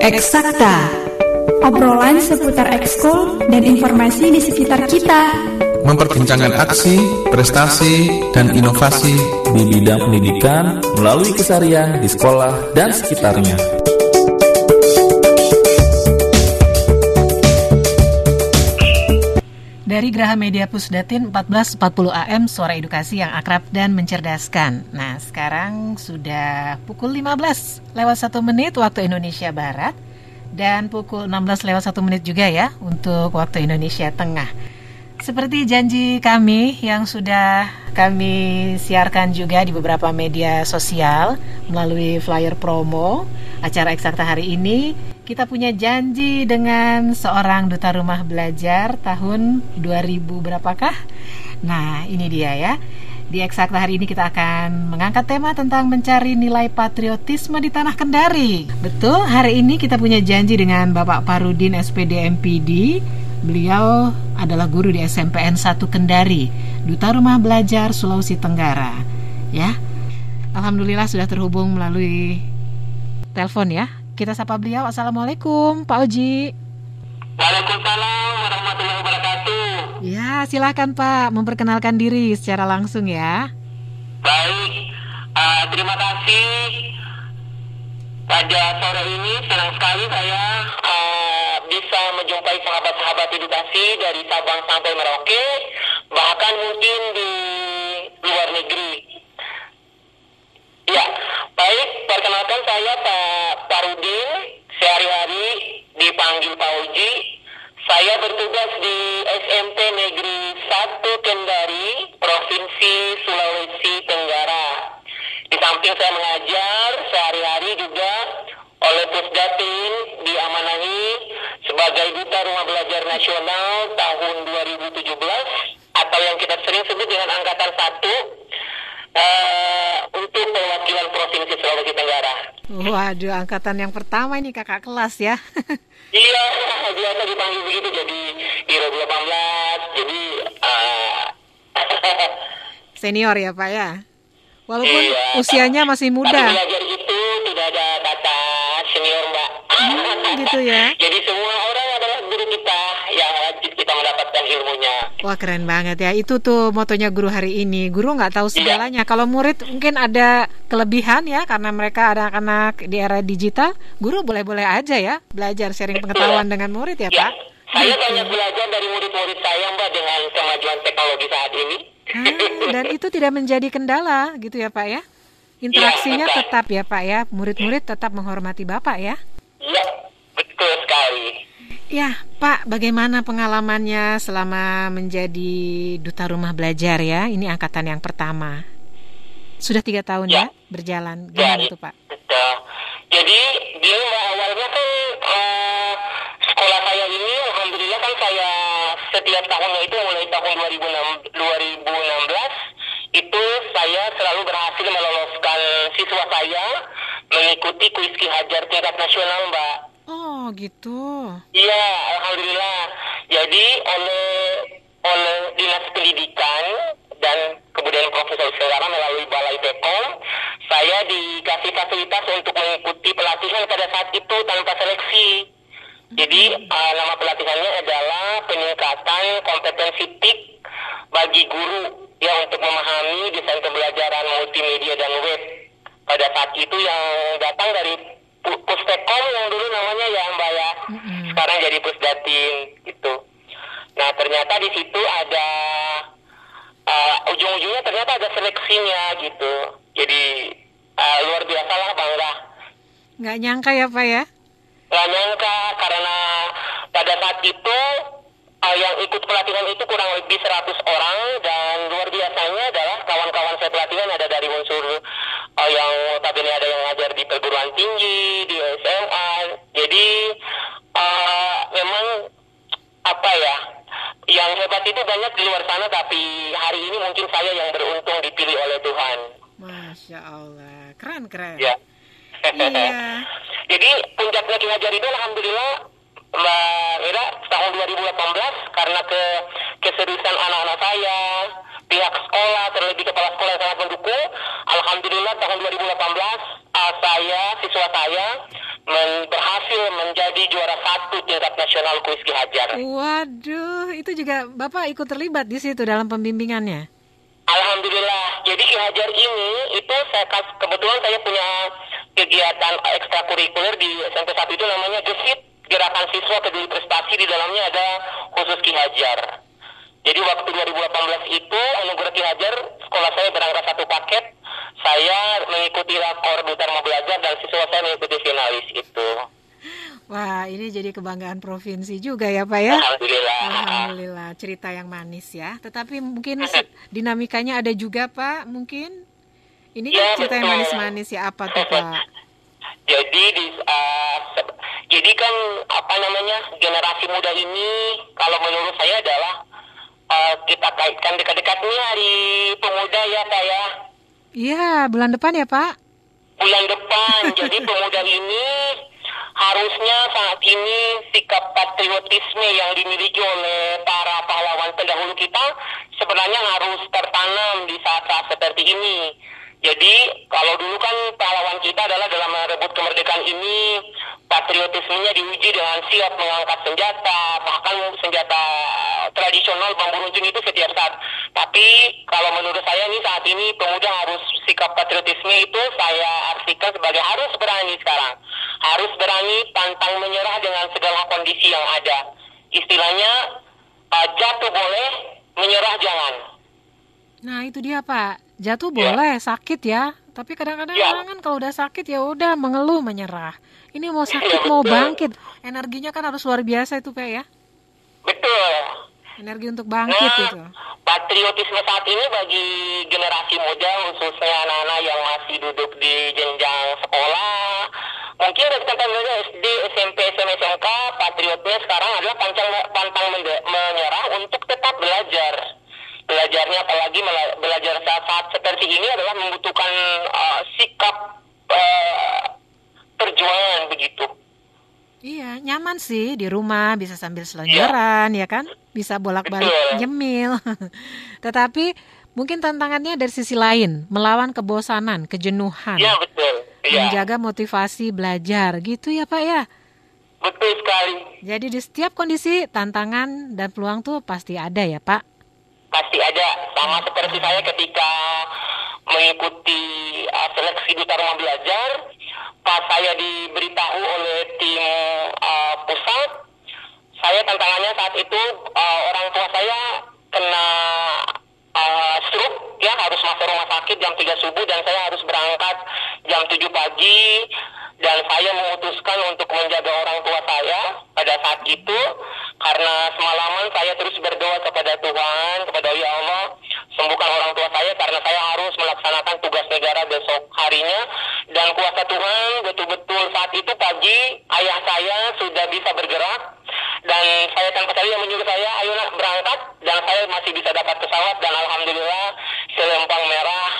Eksakta Obrolan seputar ekskul dan informasi di sekitar kita Memperbincangkan aksi, prestasi, dan inovasi di bidang pendidikan melalui kesarian di sekolah dan sekitarnya. Dari Graha Media Pusdatin 1440 AM Suara Edukasi yang akrab dan mencerdaskan. Nah, sekarang sudah pukul 15 lewat 1 menit waktu Indonesia Barat dan pukul 16 lewat 1 menit juga ya untuk waktu Indonesia Tengah. Seperti janji kami yang sudah kami siarkan juga di beberapa media sosial melalui flyer promo acara eksakta hari ini kita punya janji dengan seorang duta rumah belajar tahun 2000 berapakah? Nah, ini dia ya. Di Eksakta hari ini kita akan mengangkat tema tentang mencari nilai patriotisme di Tanah Kendari. Betul, hari ini kita punya janji dengan Bapak Parudin SPD MPD. Beliau adalah guru di SMPN 1 Kendari, Duta Rumah Belajar Sulawesi Tenggara. Ya. Alhamdulillah sudah terhubung melalui telepon ya. Kita sapa beliau. Assalamualaikum, Pak Oji. Waalaikumsalam warahmatullahi wabarakatuh. Ya, silakan Pak memperkenalkan diri secara langsung ya. Baik, uh, terima kasih. Pada sore ini senang sekali saya uh, bisa menjumpai sahabat-sahabat edukasi dari Sabang sampai Merauke, bahkan mungkin di luar negeri. Ya, baik. Perkenalkan saya Pak Parudin. Sehari-hari dipanggil Pak Uji. Saya bertugas di SMP Negeri 1 Kendari, Provinsi Sulawesi Tenggara. Di samping saya mengajar, sehari-hari juga oleh Pusdatin diamanahi sebagai Duta Rumah Belajar Nasional tahun 2017 atau yang kita sering sebut dengan Angkatan 1 Waduh, angkatan yang pertama ini kakak kelas ya. iya, biasa dipanggil begitu jadi Hero 18, jadi uh, senior ya Pak ya. Walaupun iya, usianya masih muda. Tapi belajar itu tidak ada kata senior Mbak. Hmm, gitu ya. jadi Wah keren banget ya. Itu tuh motonya guru hari ini. Guru nggak tahu iya. segalanya. Kalau murid mungkin ada kelebihan ya karena mereka ada anak-anak di era digital. Guru boleh-boleh aja ya belajar sharing pengetahuan dengan murid ya, ya. Pak. Saya gitu. banyak belajar dari murid-murid saya Mbak dengan kemajuan teknologi saat ini. Ah, dan itu tidak menjadi kendala gitu ya Pak ya? Interaksinya ya, tetap ya Pak ya. Murid-murid tetap menghormati Bapak ya. Iya, betul sekali. Ya, Pak, bagaimana pengalamannya selama menjadi duta rumah belajar ya? Ini angkatan yang pertama. Sudah tiga tahun ya, ya berjalan. Gimana tuh Pak? Betul. Jadi di awalnya kan uh, sekolah saya ini, alhamdulillah kan saya setiap tahunnya itu mulai tahun 2006, 2016 itu saya selalu berhasil meloloskan siswa saya mengikuti kuis Ki Hajar tingkat nasional, Mbak. Oh gitu. Iya, alhamdulillah. Jadi oleh oleh dinas pendidikan dan kebudayaan profesor sekarang melalui balai Pekom, saya dikasih fasilitas untuk mengikuti pelatihan pada saat itu tanpa seleksi. Jadi uh, nama pelatihannya adalah peningkatan kompetensi TIK bagi guru yang untuk memahami desain pembelajaran multimedia dan web. Pada saat itu yang datang dari Pustekom yang namanya ya Mbak ya. Mm-hmm. Sekarang jadi Pusdatin gitu. Nah ternyata di situ ada uh, ujung-ujungnya ternyata ada seleksinya gitu. Jadi uh, luar biasa lah bangga. Nggak nyangka ya Pak ya? Nggak nyangka karena pada saat itu uh, yang ikut pelatihan itu kurang lebih 100 orang dan luar biasanya adalah kawan-kawan saya pelatihan ada dari unsur uh, yang notabene ada yang ngajar di perguruan tinggi, di SMA. Jadi uh, memang apa ya? Yang hebat itu banyak di luar sana tapi hari ini mungkin saya yang beruntung dipilih oleh Tuhan. Masya Allah, keren keren. Ya. iya. Jadi puncaknya Ki Hajar itu alhamdulillah Mbak Mira tahun 2018 karena ke keseriusan anak-anak saya, pihak sekolah, terlebih kepala sekolah yang sangat mendukung. Alhamdulillah tahun 2018 uh, saya, siswa saya men- berhasil menjadi juara satu tingkat nasional kuis Ki Hajar. Waduh, itu juga Bapak ikut terlibat di situ dalam pembimbingannya. Alhamdulillah. Jadi Ki Hajar ini itu saya kebetulan saya punya kegiatan ekstrakurikuler di SMP 1 itu namanya Gesit Gerakan Siswa Peduli Prestasi di dalamnya ada khusus Ki Hajar. Jadi waktu 2018 itu anugerah Ki Hajar sekolah saya berangkat satu paket. Saya mengikuti rakor Duta Rumah Belajar dan siswa saya mengikuti finalis itu. Wah, ini jadi kebanggaan provinsi juga ya Pak ya. Alhamdulillah. Alhamdulillah, cerita yang manis ya. Tetapi mungkin dinamikanya ada juga Pak, mungkin. Ini kan Ya, cerita yang manis-manis ya apa tuh Pak? Jadi di uh, jadi kan apa namanya generasi muda ini kalau menurut saya adalah uh, kita kaitkan dekat-dekat ini hari pemuda ya saya Iya, bulan depan ya Pak. bulan depan. Jadi pemuda ini harusnya saat ini sikap patriotisme yang dimiliki oleh para pahlawan pendahulu kita sebenarnya harus tertanam di saat-saat seperti ini. Jadi kalau dulu kan pahlawan kita adalah dalam merebut kemerdekaan ini patriotismenya diuji dengan siap mengangkat senjata, bahkan senjata tradisional bambu runcing itu setiap saat. Tapi kalau menurut saya nih saat ini pemuda harus sikap patriotisme itu saya artikan sebagai harus berani sekarang. Harus berani pantang menyerah dengan segala kondisi yang ada. Istilahnya uh, jatuh boleh, menyerah jangan. Nah, itu dia Pak. Jatuh Ya. boleh, sakit ya. Tapi kadang-kadang Ya. orang kan kalau udah sakit ya udah mengeluh, menyerah. Ini mau Ya, sakit mau bangkit. Energinya kan harus luar biasa itu Pak ya. Betul. Energi untuk bangkit Nah, gitu. patriotisme saat ini bagi generasi muda khususnya anak-anak yang masih duduk di jenjang sekolah mungkin dari tentang SD, SMP, SMA, SMK patriotnya sekarang adalah pantang, pantang menyerah untuk tetap belajar belajarnya apalagi belajar saat-saat seperti ini adalah membutuhkan uh, sikap uh, perjuangan begitu. Iya, nyaman sih di rumah bisa sambil selonjoran ya kan, bisa bolak-balik nyemil. Tetapi mungkin tantangannya dari sisi lain, melawan kebosanan, kejenuhan, Iya betul. Iya. Menjaga motivasi belajar gitu ya Pak ya. betul sekali. Jadi di setiap kondisi tantangan dan peluang tuh pasti ada ya Pak. Pasti ada. Sama seperti saya ketika mengikuti uh, seleksi duta rumah belajar pas saya diberitahu oleh tim uh, pusat saya tantangannya saat itu uh, orang tua saya kena uh, stroke ya harus masuk rumah sakit jam 3 subuh dan saya harus berangkat jam 7 pagi. Dan saya memutuskan untuk menjaga orang tua saya pada saat itu karena semalaman saya terus berdoa kepada Tuhan kepada ya Allah sembuhkan orang tua saya karena saya harus melaksanakan tugas negara besok harinya. Dan kuasa Tuhan betul-betul saat itu pagi ayah saya sudah bisa bergerak dan saya tanpa saya menyuruh saya ayo nak berangkat dan saya masih bisa dapat pesawat dan alhamdulillah selempang merah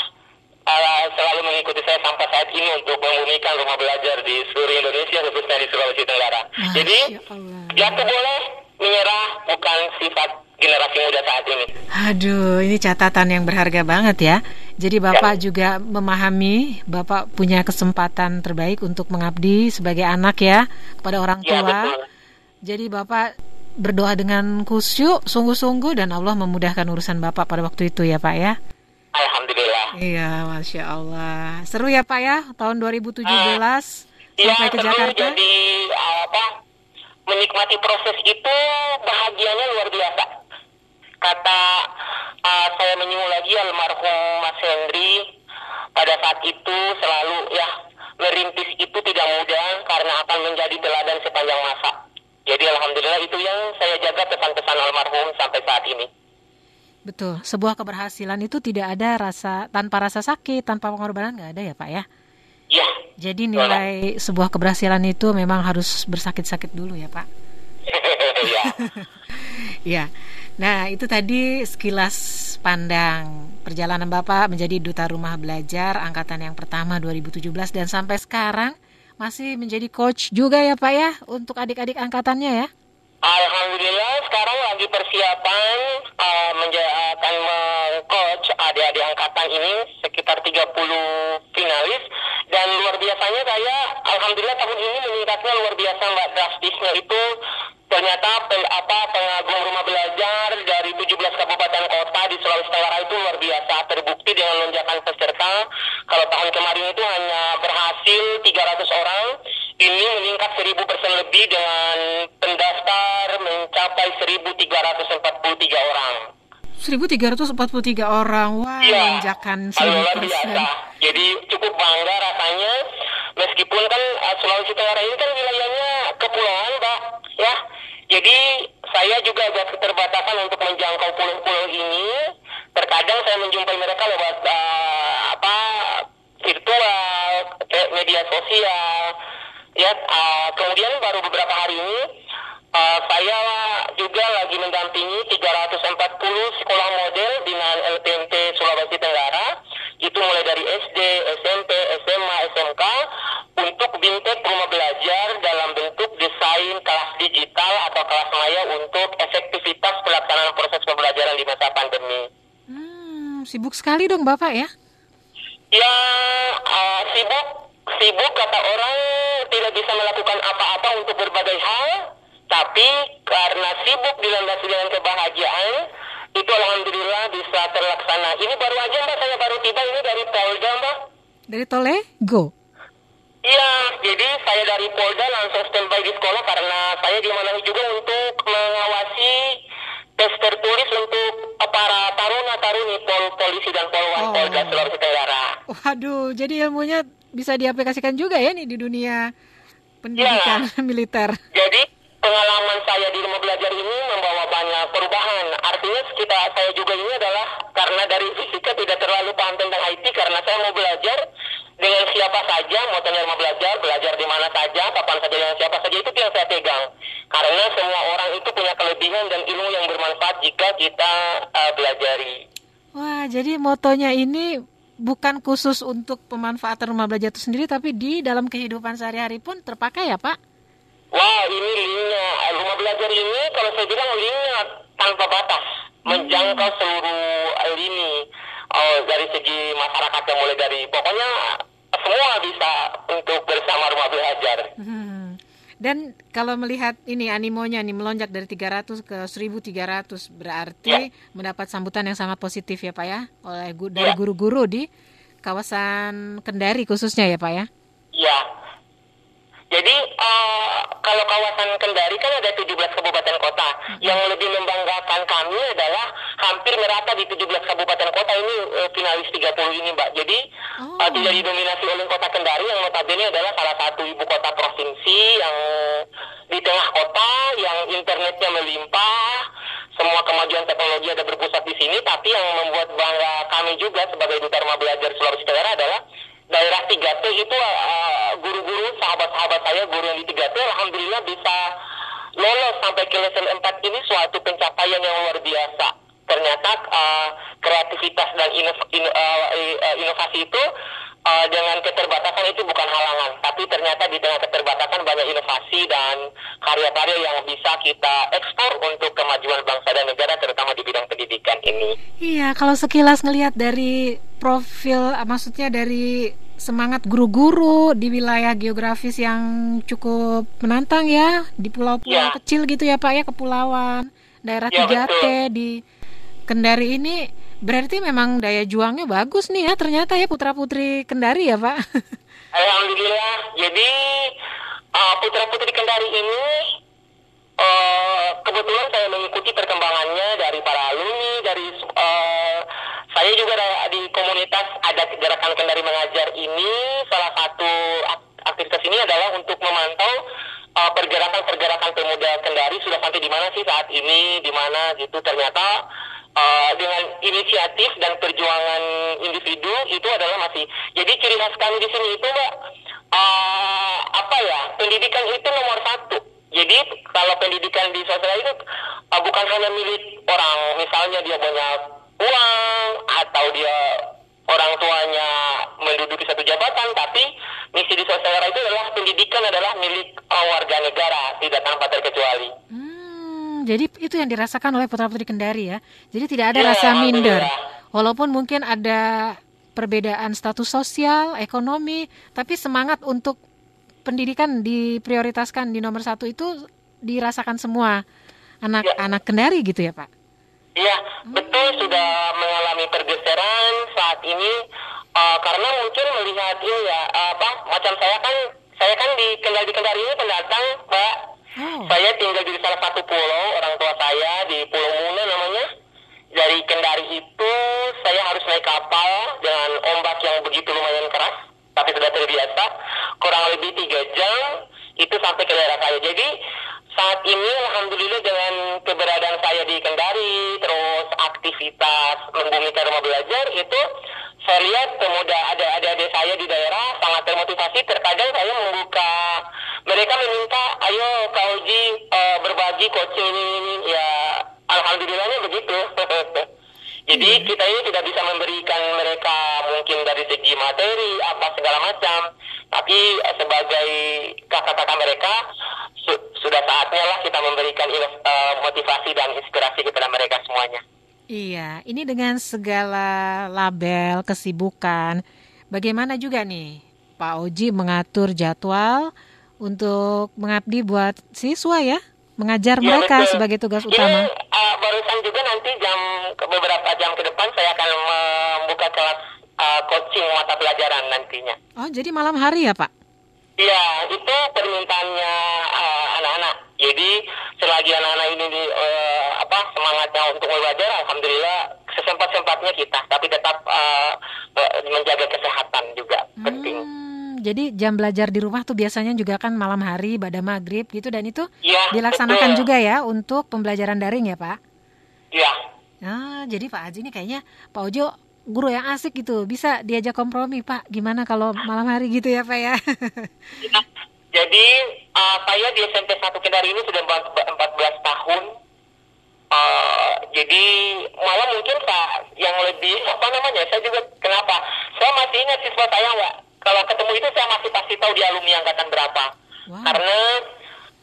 uh, selalu mengikuti saya sampai saat ini untuk membumikan rumah belajar di seluruh Indonesia khususnya di Sulawesi Tenggara. Jadi ya Allah. jatuh boleh menyerah bukan sifat generasi muda saat ini. Aduh, ini catatan yang berharga banget ya. Jadi Bapak juga memahami, Bapak punya kesempatan terbaik untuk mengabdi sebagai anak ya kepada orang Ya tua. betul. Jadi Bapak berdoa dengan khusyuk, sungguh-sungguh dan Allah memudahkan urusan Bapak pada waktu itu ya Pak ya. Alhamdulillah. Iya, Masya Allah. Seru ya Pak ya, tahun 2017 Ya sampai ke seru Jakarta. jadi uh, apa menikmati proses itu bahagianya luar biasa. Kata uh, saya menyinggung lagi almarhum Mas Hendri pada saat itu selalu ya merintis itu tidak mudah karena akan menjadi teladan sepanjang masa. Jadi alhamdulillah itu yang saya jaga pesan-pesan almarhum sampai saat ini. Betul, sebuah keberhasilan itu tidak ada rasa tanpa rasa sakit, tanpa pengorbanan nggak ada ya Pak ya. Ya, Jadi nilai sebuah keberhasilan itu memang harus bersakit-sakit dulu ya Pak. ya. Ya. Nah, itu tadi sekilas pandang perjalanan Bapak menjadi duta rumah belajar angkatan yang pertama 2017 dan sampai sekarang masih menjadi coach juga ya Pak ya untuk adik-adik angkatannya ya. Alhamdulillah sekarang lagi persiapan uh, menja- akan meng-coach adik-adik angkatan ini sekitar 30 finalis dan luar biasanya saya Alhamdulillah tahun ini meningkatnya luar biasa mbak drastisnya itu ternyata pel, apa pengagum rumah belajar dari 17 kabupaten kota di Sulawesi Tenggara itu luar biasa terbukti dengan lonjakan peserta kalau tahun kemarin itu hanya berhasil 300 orang ini meningkat 1000 persen lebih dengan pendaftar mencapai 1343 orang 1343 orang. Wah, Iya, lonjakan kalau luar 1000%. biasa. Jadi cukup bangga rasanya meskipun kan uh, Sulawesi Tenggara ini kan wilayahnya kepulauan, Mbak, ya. Jadi saya juga agak keterbatasan untuk menjangkau pulau-pulau ini. Terkadang saya menjumpai mereka lewat uh, apa virtual, media sosial. Ya, uh, kemudian baru beberapa hari ini uh, saya juga lagi mendampingi 340 sekolah model binaan LPMP Sulawesi Tenggara. Itu mulai dari SD, SMP, atau kelas maya untuk efektivitas pelaksanaan proses pembelajaran di masa pandemi. Hmm, sibuk sekali dong Bapak ya? Ya uh, sibuk, sibuk kata orang tidak bisa melakukan apa-apa untuk berbagai hal, tapi karena sibuk dilandasi dengan kebahagiaan, itu alhamdulillah bisa terlaksana. Ini baru aja mbak, saya baru tiba ini dari Polda mbak. Dari Tole, go. Iya, jadi saya dari Polda langsung standby di sekolah karena saya diamanahi juga untuk mengawasi tes tertulis untuk para taruna-taruni pol polisi dan polwan Oh. Polda Sulawesi Tenggara. Waduh, jadi ilmunya bisa diaplikasikan juga ya nih di dunia pendidikan militer. Jadi pengalaman saya di rumah belajar ini membawa banyak perubahan. Artinya kita saya juga ini adalah karena dari fisika tidak terlalu paham tentang IT karena saya mau belajar dengan siapa saja, mau tanya belajar, belajar di mana saja, kapan saja dengan siapa saja itu yang saya pegang. Karena semua orang itu punya kelebihan dan ilmu yang bermanfaat jika kita eh, pelajari. Wah, jadi motonya ini bukan khusus untuk pemanfaatan rumah belajar itu sendiri, tapi di dalam kehidupan sehari-hari pun terpakai ya Pak? Wah, ini linknya. Eh, Rumah belajar ini kalau saya bilang linknya tanpa batas. Menjangkau seluruh eh, lini. Oh, dari segi masyarakat yang mulai dari pokoknya semua bisa untuk bersama rumah belajar. Hmm. Dan kalau melihat ini animonya nih melonjak dari 300 ke 1300 berarti mendapat sambutan yang sangat positif ya Pak ya oleh dari Ya. guru-guru di kawasan Kendari khususnya ya Pak ya. Ya. Jadi eh, kalau kawasan Kendari kan ada 17 kabupaten kota. Yang lebih membanggakan kami adalah hampir merata di 17 kabupaten kota ini eh, finalis 30 ini Mbak. Jadi Oh. eh, tidak didominasi oleh kota Kendari yang notabene adalah salah satu ibu kota provinsi yang di tengah kota yang internetnya melimpah. Semua kemajuan teknologi ada berpusat di sini, tapi yang membuat bangga kami juga sebagai duta rumah belajar Sulawesi Tenggara adalah daerah 3T itu uh, guru-guru sahabat-sahabat saya guru yang di 3T alhamdulillah bisa lolos sampai ke level 4 ini suatu pencapaian yang luar biasa. Ternyata uh, kreativitas dan inov- in- uh, inovasi itu uh, dengan keterbatasan itu bukan halangan tapi ternyata di tengah keterbatasan banyak inovasi dan karya-karya yang bisa kita ekspor untuk kemajuan bangsa dan negara terutama di bidang pendidikan ini Iya, kalau sekilas ngelihat dari profil, ah, maksudnya dari semangat guru-guru di wilayah geografis yang cukup menantang ya, di pulau-pulau Ya. kecil gitu ya Pak ya, kepulauan, daerah Ya, 3T di Kendari ini berarti memang daya juangnya bagus nih ya ternyata ya putra-putri Kendari ya Pak. Alhamdulillah. Jadi uh, putra-putri Kendari ini uh, kebetulan saya mengikuti perkembangannya dari para alumni, dari uh, saya juga di komunitas ada gerakan Kendari mengajar ini. Salah satu ak- aktivitas ini adalah untuk memantau uh, pergerakan-pergerakan pemuda Kendari sudah sampai di mana sih saat ini, di mana gitu ternyata uh, dengan inisiatif dan perjuangan individu itu adalah masih jadi ciri khas kami di sini itu mbak uh, apa ya pendidikan itu nomor satu. Jadi kalau pendidikan di sosial itu uh, bukan hanya milik orang. Misalnya dia punya uang atau dia orang tuanya menduduki satu jabatan tapi misi di sosial itu adalah pendidikan adalah milik warga negara tidak tanpa terkecuali. Hmm, Hmm, jadi itu yang dirasakan oleh putra putri Kendari ya. Jadi tidak ada Ya, rasa minder, walaupun mungkin ada perbedaan status sosial, ekonomi, tapi semangat untuk pendidikan diprioritaskan di nomor satu itu dirasakan semua anak-anak Kendari gitu ya Pak. Iya, betul sudah mengalami pergeseran saat ini eh, karena mungkin melihat ini ya apa macam saya kan saya kan di Kendari Kendari ini pendatang, Mbak. Oh. Saya tinggal di salah satu pulau, orang tua saya di Pulau Muna namanya. Dari Kendari itu saya harus naik kapal dengan ombak yang begitu lumayan keras, tapi sudah terbiasa. Kurang lebih tiga jam itu sampai ke daerah saya. Jadi saat ini alhamdulillah dengan keberadaan saya di Kendari, terus aktivitas membumikan rumah belajar itu saya lihat pemuda ada adik-adik saya di daerah sangat termotivasi. Terkadang saya membuka mereka meminta, ayo Kak eh, berbagi coaching ini. ya alhamdulillahnya begitu. Jadi kita ini tidak bisa memberikan mereka mungkin dari segi materi apa segala macam, tapi eh, sebagai kakak-kakak mereka su- sudah saatnya lah kita memberikan eh, motivasi dan inspirasi kepada mereka semuanya. Iya, ini dengan segala label kesibukan, bagaimana juga nih Pak Oji mengatur jadwal untuk mengabdi buat siswa ya, mengajar Iya, mereka betul. sebagai tugas Ini utama. eh, barusan juga nanti jam beberapa jam ke depan saya akan membuka kelas eh, coaching mata pelajaran nantinya. Oh, jadi malam hari ya Pak? Iya, itu permintaannya eh, anak-anak. Jadi selagi anak-anak ini di, eh, apa semangatnya untuk belajar, alhamdulillah sesempat-sempatnya kita, tapi tetap eh, menjaga kesehatan juga penting. Jadi jam belajar di rumah tuh biasanya juga kan malam hari pada maghrib gitu dan itu Iya, dilaksanakan betul. juga ya untuk pembelajaran daring ya Pak? Iya. Ah, jadi Pak Haji ini kayaknya Pak Ojo guru yang asik gitu, bisa diajak kompromi Pak. Gimana kalau malam hari gitu ya Pak ya? Iya. Jadi eh, saya di SMP 1 Kendari ini sudah 14 tahun. Eh, jadi malah mungkin Pak yang lebih apa namanya? Saya juga kenapa? Saya masih ingat siswa saya Mbak. Kalau ketemu itu saya masih pasti tahu di alumni angkatan berapa. Wow. Karena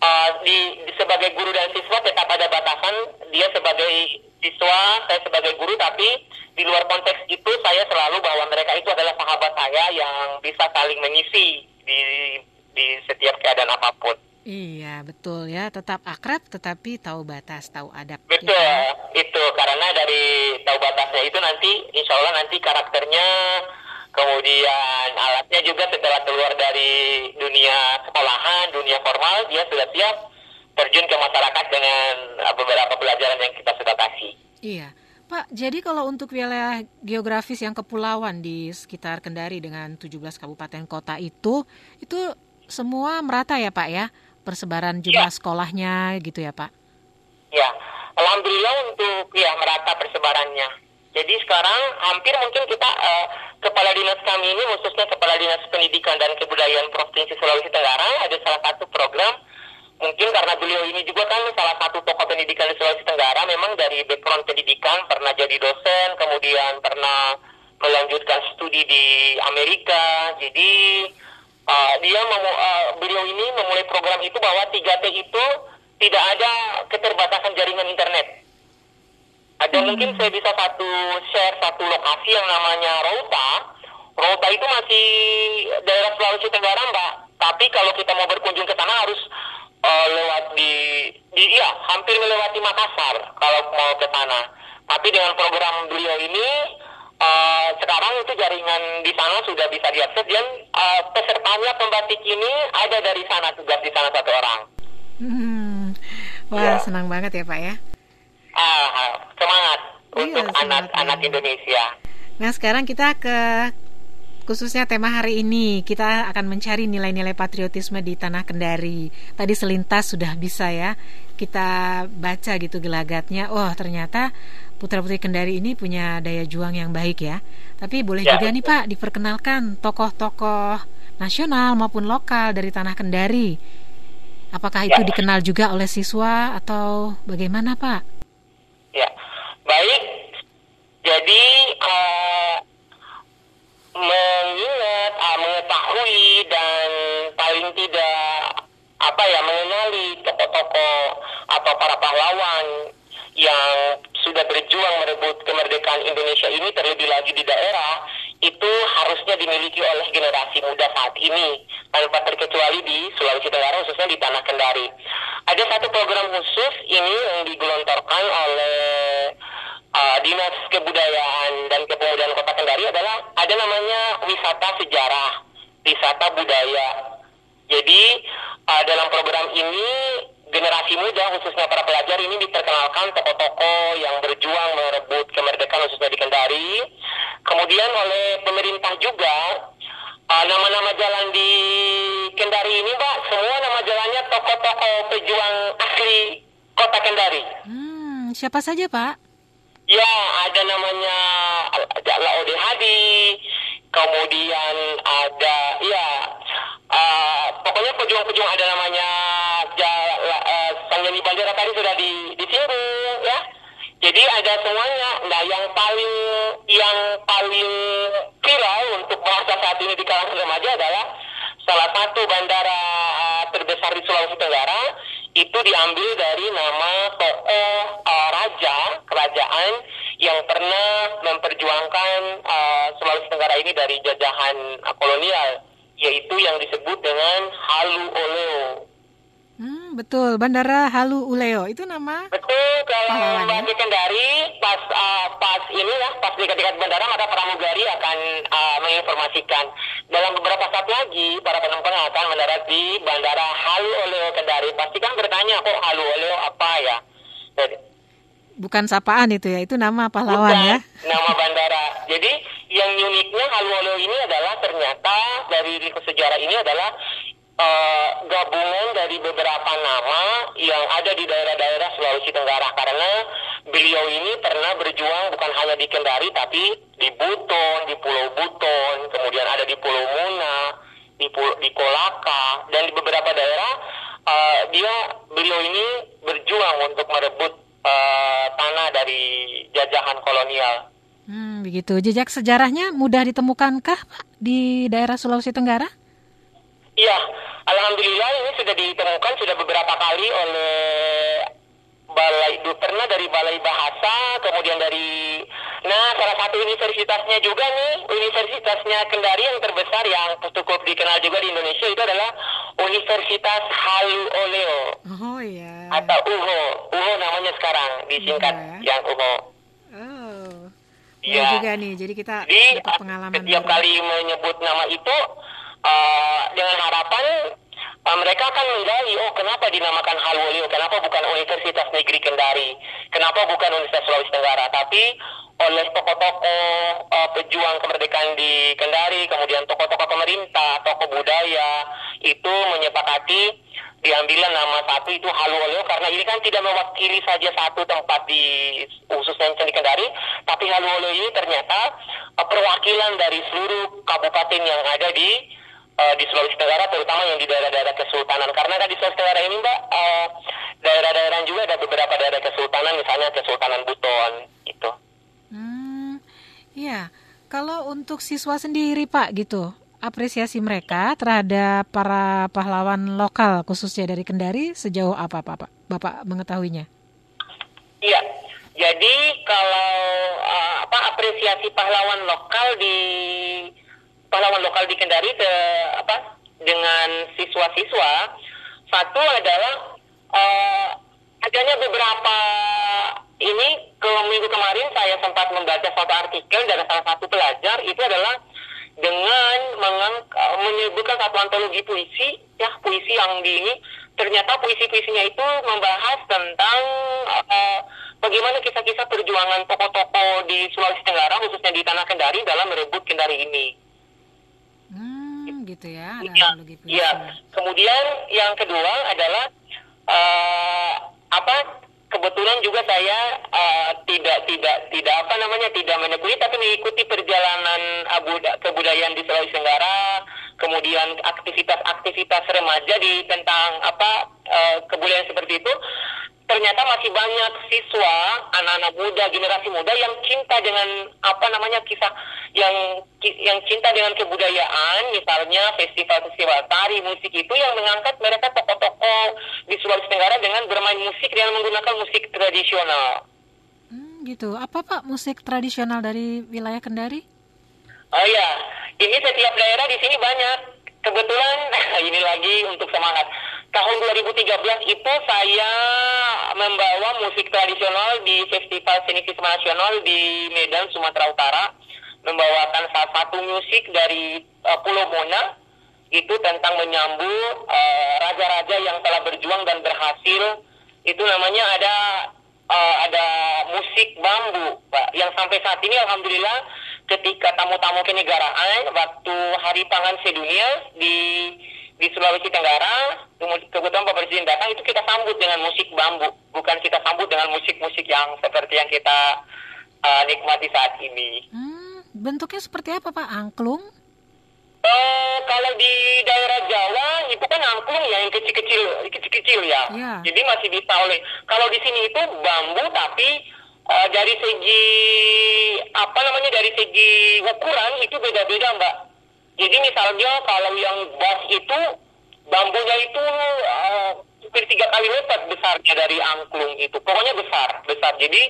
eh, di, di sebagai guru dan siswa tetap ada batasan. Dia sebagai siswa, saya sebagai guru, tapi di luar konteks itu saya selalu bahwa mereka itu adalah sahabat saya yang bisa saling mengisi di di setiap keadaan apa pun. Iya, betul ya. Tetap akrab tetapi tahu batas, tahu adab. Betul, ya. itu karena dari tahu batasnya itu nanti, insya Allah nanti karakternya, kemudian alatnya juga setelah keluar dari dunia sekolahan, dunia formal, dia sudah siap terjun ke masyarakat dengan uh, beberapa pelajaran yang kita sudah kasih. Iya. Pak, jadi kalau untuk wilayah geografis yang kepulauan di sekitar Kendari dengan 17 kabupaten kota itu, itu semua merata ya Pak ya? Persebaran jumlah Ya. sekolahnya gitu ya Pak? Ya, alhamdulillah untuk ya merata persebarannya. Jadi sekarang hampir mungkin kita eh, kepala dinas kami ini khususnya kepala dinas pendidikan dan kebudayaan provinsi Sulawesi Tenggara ada salah satu program. Mungkin karena beliau ini juga kan salah satu tokoh pendidikan di Sulawesi Tenggara memang dari background pendidikan pernah jadi dosen kemudian pernah melanjutkan studi di Amerika. Jadi uh, dia memu- uh, beliau ini memulai program itu bahwa 3T itu tidak ada keterbatasan jaringan internet ada mungkin saya bisa satu share satu lokasi yang namanya Rota. Rota itu masih daerah Sulawesi Tenggara, Mbak. Tapi kalau kita mau berkunjung ke sana harus eh, lewat di, di iya, hampir melewati Makassar kalau mau ke sana. Tapi dengan program beliau ini eh, sekarang itu jaringan di sana sudah bisa diakses dan eh, pesertanya pembatik ini ada dari sana tugas di sana satu orang. Hmm. Wah, Ya. senang banget ya Pak ya. Ah, semangat Iya, untuk anak-anak. Indonesia. Nah, sekarang kita ke khususnya tema hari ini. Kita akan mencari nilai-nilai patriotisme di tanah Kendari. Tadi selintas sudah bisa ya kita baca gitu gelagatnya. Oh, ternyata putra-putri Kendari ini punya daya juang yang baik ya. Tapi boleh Ya, juga nih. Pak diperkenalkan tokoh-tokoh nasional maupun lokal dari tanah Kendari. Apakah itu Ya. dikenal juga oleh siswa atau bagaimana Pak? Ya, baik. Jadi eh, mengingat, ah, mengetahui dan paling tidak apa ya mengenali tokoh-tokoh atau para pahlawan yang sudah berjuang merebut kemerdekaan Indonesia ini terlebih lagi di daerah itu harusnya dimiliki oleh generasi muda saat ini tanpa terkecuali di Sulawesi Tenggara khususnya di Tanah Kendari. Ada satu program khusus ini yang digelontorkan oleh uh, Dinas Kebudayaan dan Kepemudaan Kota Kendari adalah ada namanya wisata sejarah, wisata budaya. Jadi uh, dalam program ini generasi muda khususnya para pelajar ini diperkenalkan tokoh-tokoh yang berjuang merebut kemerdekaan khususnya di Kendari. Kemudian oleh pemerintah juga uh, nama-nama jalan di Kendari ini, Mbak, semua nama jalannya tokoh-tokoh pejuang asli kota Kendari. Hmm, siapa saja Pak? Ya, ada namanya Laode Hadi, kemudian ada, ya, uh, pokoknya pejuang-pejuang ada namanya uh, Sangyani Bandera tadi sudah di, disinggung, ya. Jadi ada semuanya. Nah, yang paling yang paling viral untuk bahasa saat ini di kalangan remaja adalah salah satu bandara uh, terbesar di Sulawesi Tenggara itu diambil dari nama tokoh uh, raja kerajaan yang pernah memperjuangkan uh, Sulawesi Tenggara ini dari jajahan kolonial yaitu yang disebut dengan Halu Oleo. Hmm, betul, Bandara Halu Uleo itu nama Betul, kalau. Mbak Kendari pas uh, pas ini ya, pas dekat-dekat bandara maka pramugari akan uh, menginformasikan. Dalam beberapa saat lagi para penumpang akan mendarat di Bandara Halu Oleo Kendari. Pasti kan bertanya kok Halu Oleo apa ya? Jadi, bukan sapaan itu ya, itu nama pahlawan Bukan, ya. Nama bandara. Jadi yang uniknya Haluolo ini adalah ternyata dari sejarah ini adalah eh, gabungan dari beberapa nama yang ada di daerah-daerah Sulawesi Tenggara karena beliau ini pernah berjuang bukan hanya di Kendari tapi di Buton, di Pulau Buton, kemudian ada di Pulau Muna, di Pulau, di Kolaka dan di beberapa daerah eh, dia beliau ini berjuang untuk merebut eh, tanah dari jajahan kolonial. Hmm, begitu. Jejak sejarahnya mudah ditemukankah Pak di daerah Sulawesi Tenggara? Iya, alhamdulillah ini sudah ditemukan sudah beberapa kali oleh balai pernah dari balai bahasa, kemudian dari nah salah satu universitasnya juga nih, universitasnya Kendari yang terbesar yang cukup dikenal juga di Indonesia itu adalah Universitas Halu Oleo Oh iya. atau UHO. UHO namanya sekarang disingkat Iya. yang UHO. Oh. Iya. Iya juga nih. Jadi kita Jadi dapat pengalaman. setiap baru. kali menyebut nama itu uh, dengan harapan uh, mereka akan menggali oh kenapa dinamakan Halwolio, kenapa bukan Universitas Negeri Kendari, kenapa bukan Universitas Sulawesi Tenggara, tapi oleh tokoh-tokoh uh, pejuang kemerdekaan di Kendari, kemudian tokoh-tokoh pemerintah, tokoh budaya itu menyepakati diambillah nama satu itu Haluoleo karena ini kan tidak mewakili saja satu tempat di khususnya di Kendari, tapi Haluoleo ini ternyata perwakilan dari seluruh kabupaten yang ada di uh, di Sulawesi Tenggara, terutama yang di daerah-daerah kesultanan. Karena kan di Sulawesi Tenggara ini, Mbak, uh, daerah-daerah juga ada beberapa daerah kesultanan, misalnya Kesultanan Buton, itu. Hmm, iya. Kalau untuk siswa sendiri Pak gitu, apresiasi mereka terhadap para pahlawan lokal khususnya dari Kendari sejauh apa Pak? Pak? Bapak mengetahuinya? Iya. Jadi kalau uh, apa apresiasi pahlawan lokal di pahlawan lokal di Kendari ke apa dengan siswa-siswa satu adalah uh, adanya beberapa ini ke minggu kemarin saya sempat membaca satu artikel dari salah satu pelajar itu adalah dengan uh, menyebutkan satu antologi puisi ya puisi yang di ini ternyata puisi-puisinya itu membahas tentang uh, bagaimana kisah-kisah perjuangan tokoh-tokoh di Sulawesi Tenggara khususnya di tanah Kendari dalam merebut Kendari ini. Gitu ya. Ada puisi. iya. Kemudian yang kedua adalah eh, apa? Kebetulan juga saya eh, tidak tidak tidak apa namanya tidak menekuni tapi mengikuti perjalanan eh, buda- kebudayaan di Sulawesi Tenggara, kemudian aktivitas-aktivitas remaja di tentang apa eh, kebudayaan seperti itu. Ternyata masih banyak siswa, anak-anak muda, generasi muda yang cinta dengan apa namanya kisah yang yang cinta dengan kebudayaan, misalnya festival-festival tari, musik itu yang mengangkat mereka tokoh-tokoh Sulawesi Tenggara dengan bermain musik dan menggunakan musik tradisional. Hmm, gitu. Apa Pak musik tradisional dari wilayah Kendari? Oh iya, ini setiap daerah di sini banyak. Kebetulan ini lagi untuk semangat. Tahun 2013 itu saya membawa musik tradisional di Festival Seni Nasional di Medan, Sumatera Utara. Membawakan salah satu musik dari uh, Pulau Mona itu tentang menyambut uh, raja-raja yang telah berjuang dan berhasil. Itu namanya ada uh, ada musik bambu, Pak. Yang sampai saat ini alhamdulillah ketika tamu-tamu kenegaraan waktu Hari Pangan Sedunia di di Sulawesi Tenggara, kebetulan Pak Presiden datang itu kita sambut dengan musik bambu, bukan kita sambut dengan musik-musik yang seperti yang kita uh, nikmati saat ini. Hmm, bentuknya seperti apa Pak? Angklung? Uh, kalau di daerah Jawa itu kan angklung ya yang kecil-kecil, kecil-kecil ya. Ya. Jadi masih bisa oleh. Kalau di sini itu bambu tapi uh, dari segi apa namanya dari segi ukuran itu beda-beda mbak. Jadi misalnya kalau yang bass itu bambunya itu uh, hampir tiga kali lipat besarnya dari angklung itu. Pokoknya besar, besar. Jadi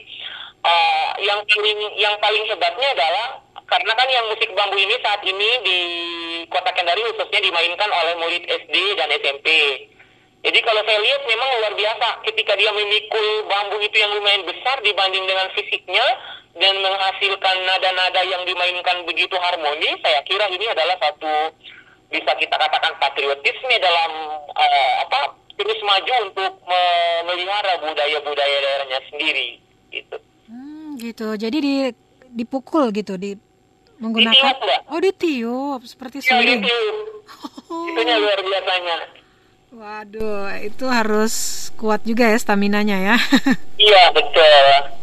uh, yang paling yang paling hebatnya adalah karena kan yang musik bambu ini saat ini di Kota Kendari khususnya dimainkan oleh murid SD dan SMP. Jadi kalau saya lihat memang luar biasa ketika dia memikul bambu itu yang lumayan besar dibanding dengan fisiknya dan menghasilkan nada-nada yang dimainkan begitu harmoni, saya kira ini adalah satu bisa kita katakan patriotisme dalam uh, apa terus maju untuk memelihara budaya-budaya daerahnya sendiri gitu. Hmm, gitu. Jadi di dipukul gitu di menggunakan Ditiup. Oh, ditiup seperti Ya suling. itu, Oh. itunya luar biasanya. Waduh, itu harus kuat juga ya staminanya ya. Iya betul.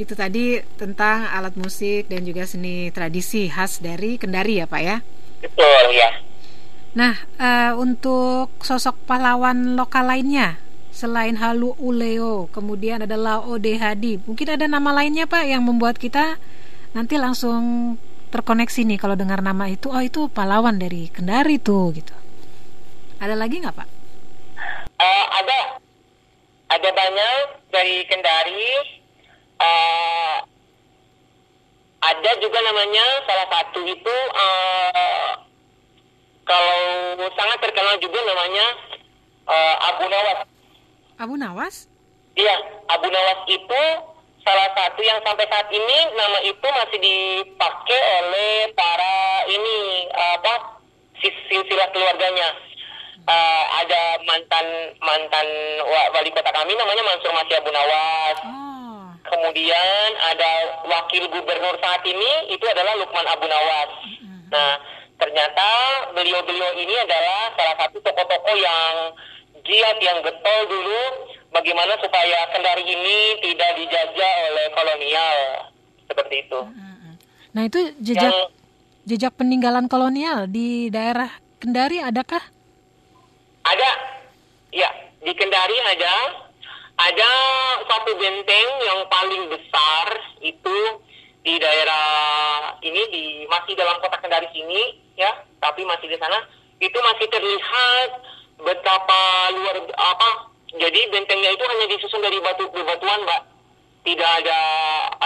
itu tadi tentang alat musik dan juga seni tradisi khas dari Kendari ya, Pak ya. Betul ya. Nah, eh, untuk sosok pahlawan lokal lainnya selain Halu Uleo, kemudian ada Lao De Hadi. Mungkin ada nama lainnya Pak yang membuat kita nanti langsung terkoneksi nih kalau dengar nama itu, oh itu pahlawan dari Kendari tuh gitu. Ada lagi nggak Pak? Eh, ada ada banyak dari Kendari. Eh, ada juga namanya salah satu itu eh, kalau sangat terkenal juga namanya eh, Abu Nawas. Abu Nawas? Iya, Abu Nawas itu salah satu yang sampai saat ini nama itu masih dipakai oleh para ini apa silsilah keluarganya. Eh, ada mantan mantan wa- wali kota kami namanya Mansur Masih Abu Nawas. Oh, Kemudian ada wakil gubernur saat ini itu adalah Lukman Abu Nawas. Nah, ternyata beliau-beliau ini adalah salah satu tokoh-tokoh yang giat yang getol dulu bagaimana supaya Kendari ini tidak dijajah oleh kolonial seperti itu. nah itu jejak Yang jejak peninggalan kolonial di daerah Kendari adakah? Ada, ya di Kendari ada, ada satu benteng yang paling besar itu di daerah ini di masih dalam kota Kendari sini ya, tapi masih di sana itu masih terlihat betapa luar apa. Jadi bentengnya itu hanya disusun dari batu bebatuan, Mbak. Tidak ada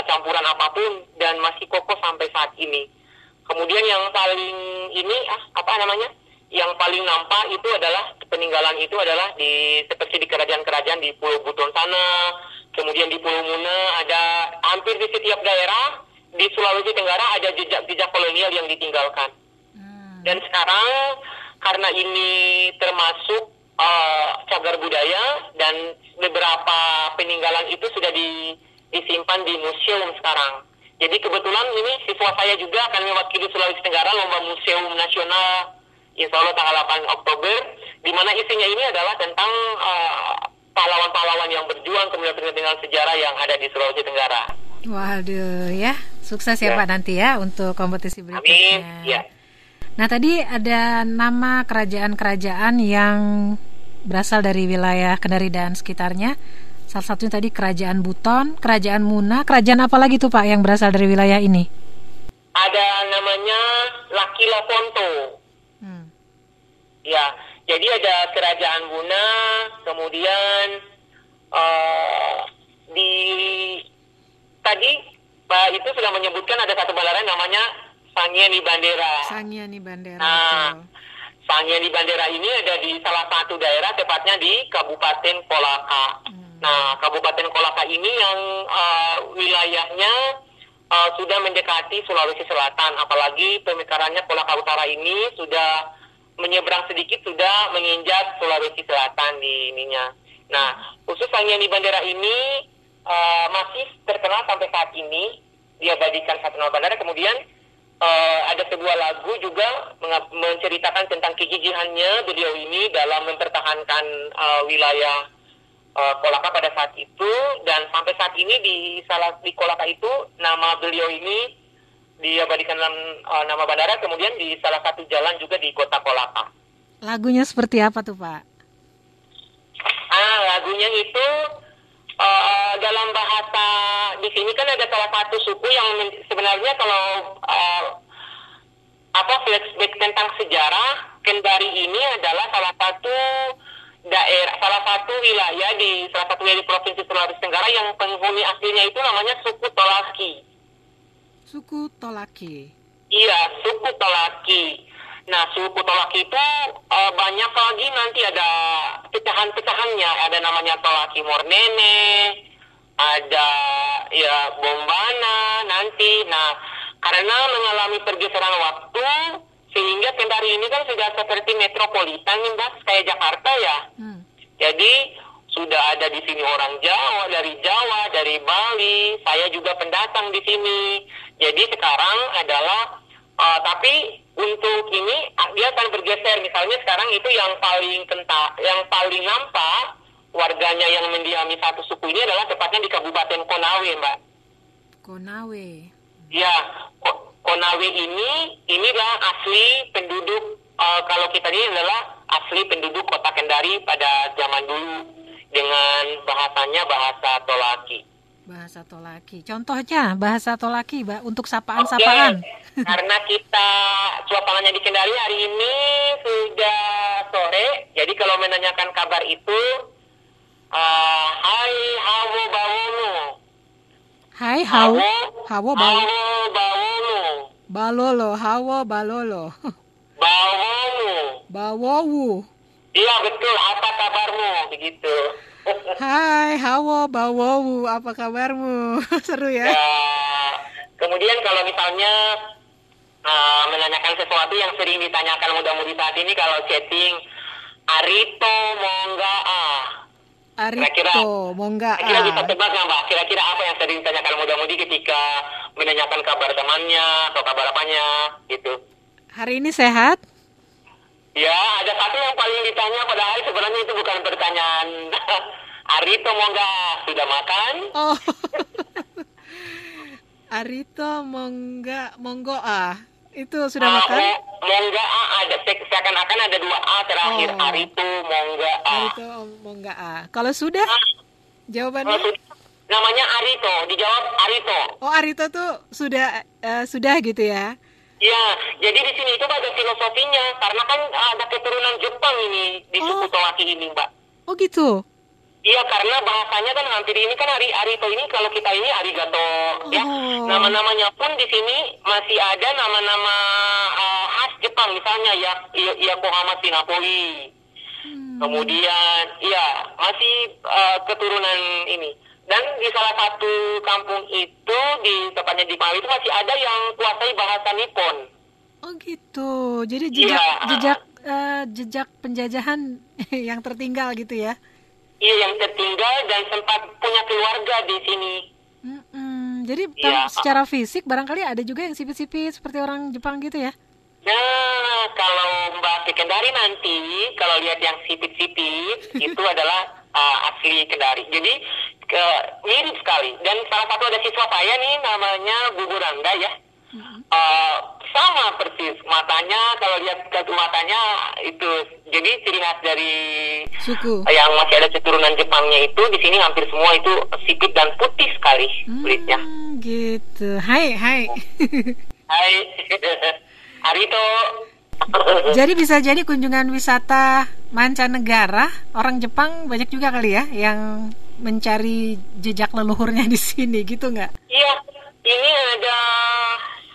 campuran apa pun dan masih kokoh sampai saat ini. Kemudian yang paling ini ah apa namanya? Yang paling nampak itu adalah peninggalan itu adalah di seperti di kerajaan-kerajaan di Pulau Buton sana, kemudian di Pulau Muna ada hampir di setiap daerah di Sulawesi Tenggara ada jejak-jejak kolonial yang ditinggalkan. Dan sekarang karena ini termasuk uh, cagar budaya dan beberapa peninggalan itu sudah di- disimpan di museum sekarang. Jadi kebetulan ini siswa saya juga akan mewakili Sulawesi Tenggara lomba museum nasional Insya Allah tanggal 8 Oktober, di mana isinya ini adalah tentang uh, pahlawan-pahlawan yang berjuang kemudian dengan sejarah yang ada di Sulawesi Tenggara. Waduh ya, sukses ya, Ya. Pak nanti ya untuk kompetisi berikutnya. Amin. Ya. Nah tadi ada nama kerajaan-kerajaan yang berasal dari wilayah Kendari dan sekitarnya. Salah satunya tadi Kerajaan Buton, Kerajaan Muna, Kerajaan apa lagi tuh Pak yang berasal dari wilayah ini? Ada namanya Laki Laponto. Hmm. Ya, Jadi ada kerajaan Buna, kemudian eh, di tadi Pak itu sudah menyebutkan ada satu bandara namanya Sangiani Bandera. Sangiani Bandera. Nah, betul. Sangiani Bandera ini ada di salah satu daerah, tepatnya di Kabupaten Kolaka. Nah, Kabupaten Kolaka ini yang eh, wilayahnya eh, sudah mendekati Sulawesi Selatan, apalagi pemekarannya Kolaka Utara ini sudah menyeberang sedikit sudah menginjak Sulawesi Selatan di ininya. Nah, khusus Sangiani Bandera ini eh, masih terkenal sampai saat ini. Diabadikan satu nama bandara. Kemudian eh, ada sebuah lagu juga menceritakan tentang kegigihannya beliau ini dalam mempertahankan eh, wilayah eh, Kolaka pada saat itu. Dan sampai saat ini di salah di Kolaka itu nama beliau ini diabadikan dalam eh, nama bandara kemudian di salah satu jalan juga di kota Kolaka. Lagunya seperti apa tuh Pak? Ah, lagunya itu eh, dalam bahasa di sini kan ada salah satu suku yang sebenarnya kalau eh, apa flashback tentang sejarah Kendari ini adalah salah satu daerah, salah satu wilayah di salah satu wilayah di provinsi Sulawesi Tenggara yang penghuni aslinya itu namanya suku Tolaki. Suku Tolaki. Iya, suku Tolaki. Nah, suku Tolaki itu eh, banyak lagi nanti ada pecahan-pecahannya. Ada namanya Tolaki Mornene, ada ya Bombana nanti. Nah, karena mengalami pergeseran waktu, sehingga Kendari ini kan sudah seperti metropolitan nih, Mbak, kayak Jakarta ya. Hmm. Jadi sudah ada di sini orang Jawa, dari Jawa, dari Bali. Saya juga pendatang di sini. Jadi sekarang adalah, eh, tapi untuk ini ah, dia akan bergeser. Misalnya sekarang itu yang paling kenta, yang paling nampak warganya yang mendiami satu suku ini adalah tepatnya di Kabupaten Konawe, Mbak. Konawe. Ya, Ko- Konawe ini inilah asli penduduk eh, kalau kita ini adalah asli penduduk kota Kendari pada zaman dulu dengan bahasanya bahasa Tolaki. Bahasa Tolaki. Contohnya bahasa Tolaki, Mbak, untuk sapaan-sapaan. karena kita suasananya di Kendari hari ini sudah sore, jadi kalau menanyakan kabar itu, eh, Hai Hawo Bawono, Hai, hawo, hawo Bawono, balolo, hawo balolo. Bawono. Bawowu. Iya betul, apa kabarmu? Begitu. Hai, hawo bawowu, apa kabarmu? Seru ya? ya, kemudian kalau misalnya uh, menanyakan sesuatu yang sering ditanyakan muda-mudi saat ini kalau chatting Arito Mongga ah. Kira-kira- Arito, mongga Kira bisa ah. tebak nggak mbak? Kira-kira apa yang sering ditanyakan muda-mudi ketika menanyakan kabar temannya atau kabar apanya gitu? Hari ini sehat? Ya, ada satu yang paling ditanya padahal sebenarnya itu bukan pertanyaan. Arito Mongga sudah makan? Oh. Arito, mongga, monggo ah. Itu sudah Ah, makan? Mo- Mongga A ada se- seakan-akan ada dua A terakhir Oh. Arito Mongga A. Arito, mongga ah. Kalau sudah, Kalau jawabannya? sudah- namanya Arito, dijawab Arito. Oh, Arito tuh sudah eh, sudah gitu ya? Ya, jadi di sini itu ada filosofinya karena kan ada keturunan Jepang ini di Oh. suku Tolaki ini, Mbak. Oh gitu. Iya, karena bahasanya kan hampir ini kan Ari Arito ini kalau kita ini arigato ya. Oh. Nama-namanya pun di sini masih ada nama-nama uh, khas Jepang misalnya ya Ya- Yokohama Sinapoli. Hmm. Kemudian iya, masih uh, keturunan ini. Dan di salah satu kampung itu di tepatnya di Maui itu masih ada yang kuasai bahasa Nippon. Oh gitu. Jadi jejak Iya. jejak eh, jejak penjajahan yang tertinggal gitu ya? Iya, yang tertinggal dan sempat punya keluarga di sini. Mm-mm. Jadi Iya. tam- secara fisik barangkali ada juga yang sipit-sipit seperti orang Jepang gitu ya? Nah, kalau Mbak ke Kendari nanti, kalau lihat yang sipit-sipit, itu adalah uh, asli Kendari. Jadi, ke, mirip sekali. Dan salah satu ada siswa saya nih, namanya Bu Buranda ya. Uh, sama persis matanya kalau lihat ke matanya itu jadi ciri khas dari Suku. yang masih ada keturunan Jepangnya itu di sini hampir semua itu sipit dan putih sekali kulitnya. Hmm, gitu. Hai, hai. Hai, Arito, Jadi bisa jadi kunjungan wisata mancanegara orang Jepang banyak juga kali ya yang mencari jejak leluhurnya di sini gitu nggak? Iya, ini ada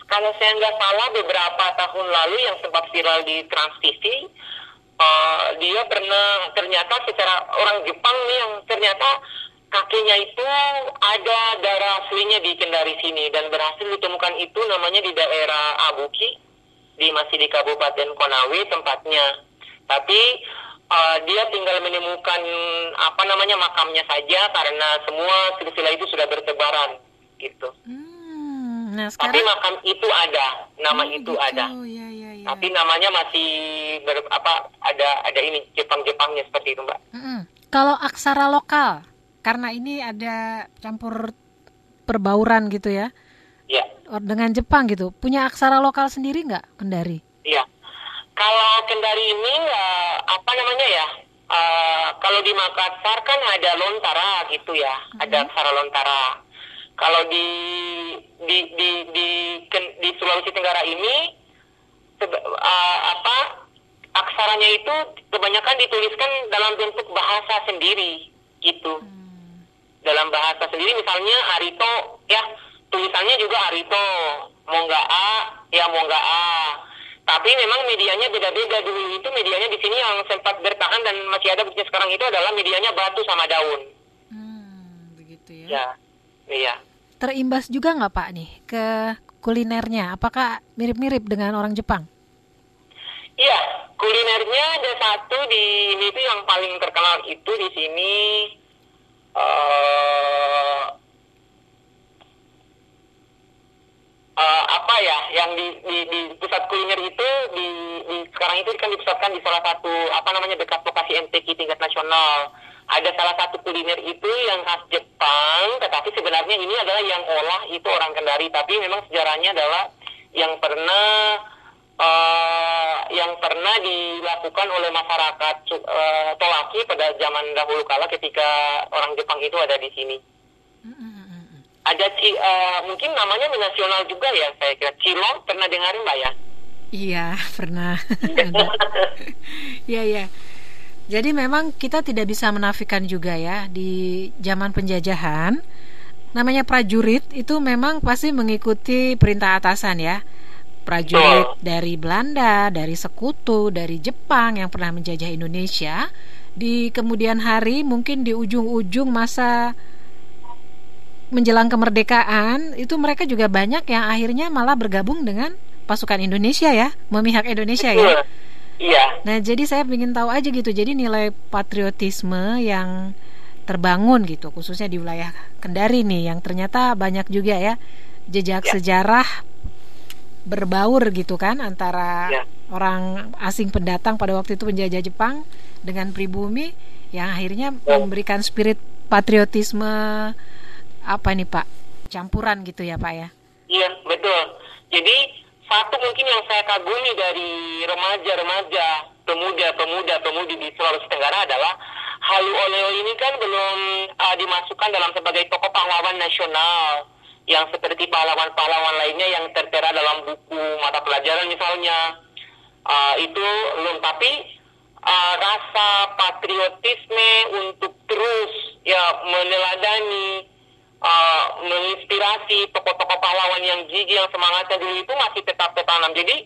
kalau saya nggak salah beberapa tahun lalu yang sempat viral di Trans TV, uh, dia pernah ternyata secara orang Jepang nih yang ternyata kakinya itu ada darah aslinya di Kendari sini dan berhasil ditemukan itu namanya di daerah Abuki di masih di Kabupaten Konawe tempatnya. Tapi uh, dia tinggal menemukan apa namanya makamnya saja karena semua silsilah itu sudah bertebaran gitu. Hmm, nah Tapi sekarang makam itu ada, nama Oh, itu gitu. ada. Ya, ya, ya. Tapi namanya masih ber, apa ada ada ini Jepang-Jepangnya seperti itu, Mbak. Mm-mm. Kalau aksara lokal, karena ini ada campur perbauran gitu ya, Or- dengan Jepang gitu, punya aksara lokal sendiri nggak Kendari? Iya. Kalau Kendari ini eh, apa namanya ya? eh, kalau di Makassar kan ada lontara gitu ya, ada aksara lontara. Kalau di di di di, Ken- di Sulawesi Tenggara ini eh, apa aksaranya itu kebanyakan dituliskan dalam bentuk bahasa sendiri gitu. Dalam bahasa sendiri misalnya Arito ya tulisannya juga Arito, mau nggak A ya mau nggak A. Tapi memang medianya beda-beda dulu itu medianya di sini yang sempat bertahan dan masih ada buktinya sekarang itu adalah medianya batu sama daun. Hmm, begitu Ya, iya. Terimbas juga nggak Pak nih ke kulinernya? Apakah mirip-mirip dengan orang Jepang? Iya, kulinernya ada satu di ini tuh yang paling terkenal itu di sini eh eh, apa ya yang di, di, di pusat kuliner itu di, di sekarang itu kan dipusatkan di salah satu apa namanya dekat lokasi MTQ tingkat nasional. Ada salah satu kuliner itu yang khas Jepang, tetapi sebenarnya ini adalah yang olah itu orang Kendari, tapi memang sejarahnya adalah yang pernah eh, yang pernah dilakukan oleh masyarakat eh, Tolaki pada zaman dahulu kala ketika orang Jepang itu ada di sini. Ada eh, mungkin namanya nasional juga ya, saya kira Cilok pernah dengarin mbak ya? Iya, pernah. Iya, iya. Jadi memang kita tidak bisa menafikan juga ya di zaman penjajahan namanya prajurit itu memang pasti mengikuti perintah atasan ya. Prajurit dari Belanda, dari sekutu, dari Jepang yang pernah menjajah Indonesia di kemudian hari mungkin di ujung-ujung masa menjelang kemerdekaan itu mereka juga banyak yang akhirnya malah bergabung dengan pasukan Indonesia ya, memihak Indonesia ya. Iya. Nah, jadi saya ingin tahu aja gitu. Jadi nilai patriotisme yang terbangun gitu, khususnya di wilayah Kendari nih, yang ternyata banyak juga ya jejak Ya. sejarah berbaur gitu kan antara Ya. orang asing pendatang pada waktu itu penjajah Jepang dengan pribumi yang akhirnya Ya. memberikan spirit patriotisme apa nih Pak? Campuran gitu ya Pak ya? Iya, betul. Jadi satu mungkin yang saya kagumi dari remaja-remaja, pemuda-pemuda, pemudi di Sulawesi Tenggara adalah Halu Oleo ini kan belum uh, dimasukkan dalam sebagai tokoh pahlawan nasional yang seperti pahlawan-pahlawan lainnya yang tertera dalam buku mata pelajaran misalnya. Uh, itu belum tapi uh, rasa patriotisme untuk terus ya meneladani uh, menginspirasi tokoh-tokoh pahlawan yang gigi yang semangatnya dulu itu masih tetap tertanam. Jadi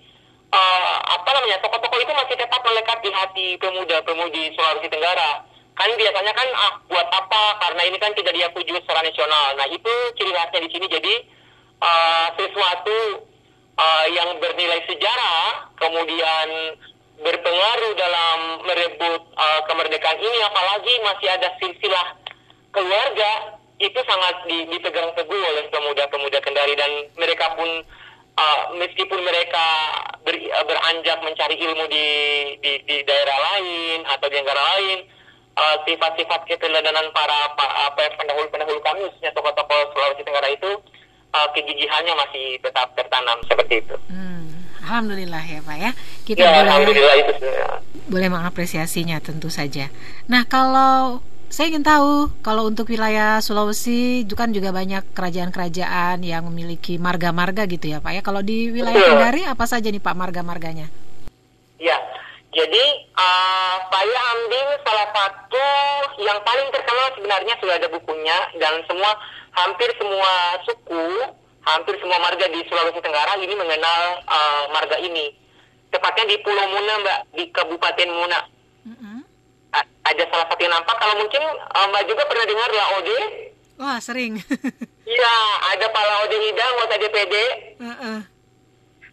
uh, apa namanya tokoh-tokoh itu masih tetap melekat di hati pemuda-pemudi Sulawesi Tenggara. Kan biasanya kan ah buat apa? Karena ini kan tidak diakui juga secara nasional. Nah itu ciri khasnya di sini. Jadi uh, sesuatu uh, yang bernilai sejarah kemudian berpengaruh dalam merebut uh, kemerdekaan ini apalagi masih ada silsilah keluarga itu sangat di- dipegang teguh oleh pemuda-pemuda Kendari dan mereka pun uh, meskipun mereka ber- uh, beranjak mencari ilmu di, di di daerah lain atau di negara lain uh, sifat-sifat keteladanan para pa- apa pendahulu-pendahulu kami khususnya tokoh-tokoh Sulawesi Tenggara itu uh, kegigihannya masih tetap tertanam seperti itu. Hmm, alhamdulillah ya Pak ya. Kita Ya, boleh alhamdulillah itu. ya. boleh mengapresiasinya tentu saja. Nah, kalau saya ingin tahu kalau untuk wilayah Sulawesi itu kan juga banyak kerajaan-kerajaan yang memiliki marga-marga gitu ya Pak ya. Kalau di wilayah. Kendari apa saja nih Pak marga-marganya? Jadi uh, saya ambil salah satu yang paling terkenal sebenarnya sudah ada bukunya dan semua hampir semua suku, hampir semua marga di Sulawesi Tenggara ini mengenal uh, marga ini. Tepatnya di Pulau Muna, Mbak, di Kabupaten Muna. Ada salah satu yang nampak. Kalau mungkin uh, Mbak juga pernah dengar Laode. Wah sering. Iya, ada Pak Laode Hidang, anggota DPD. Heeh.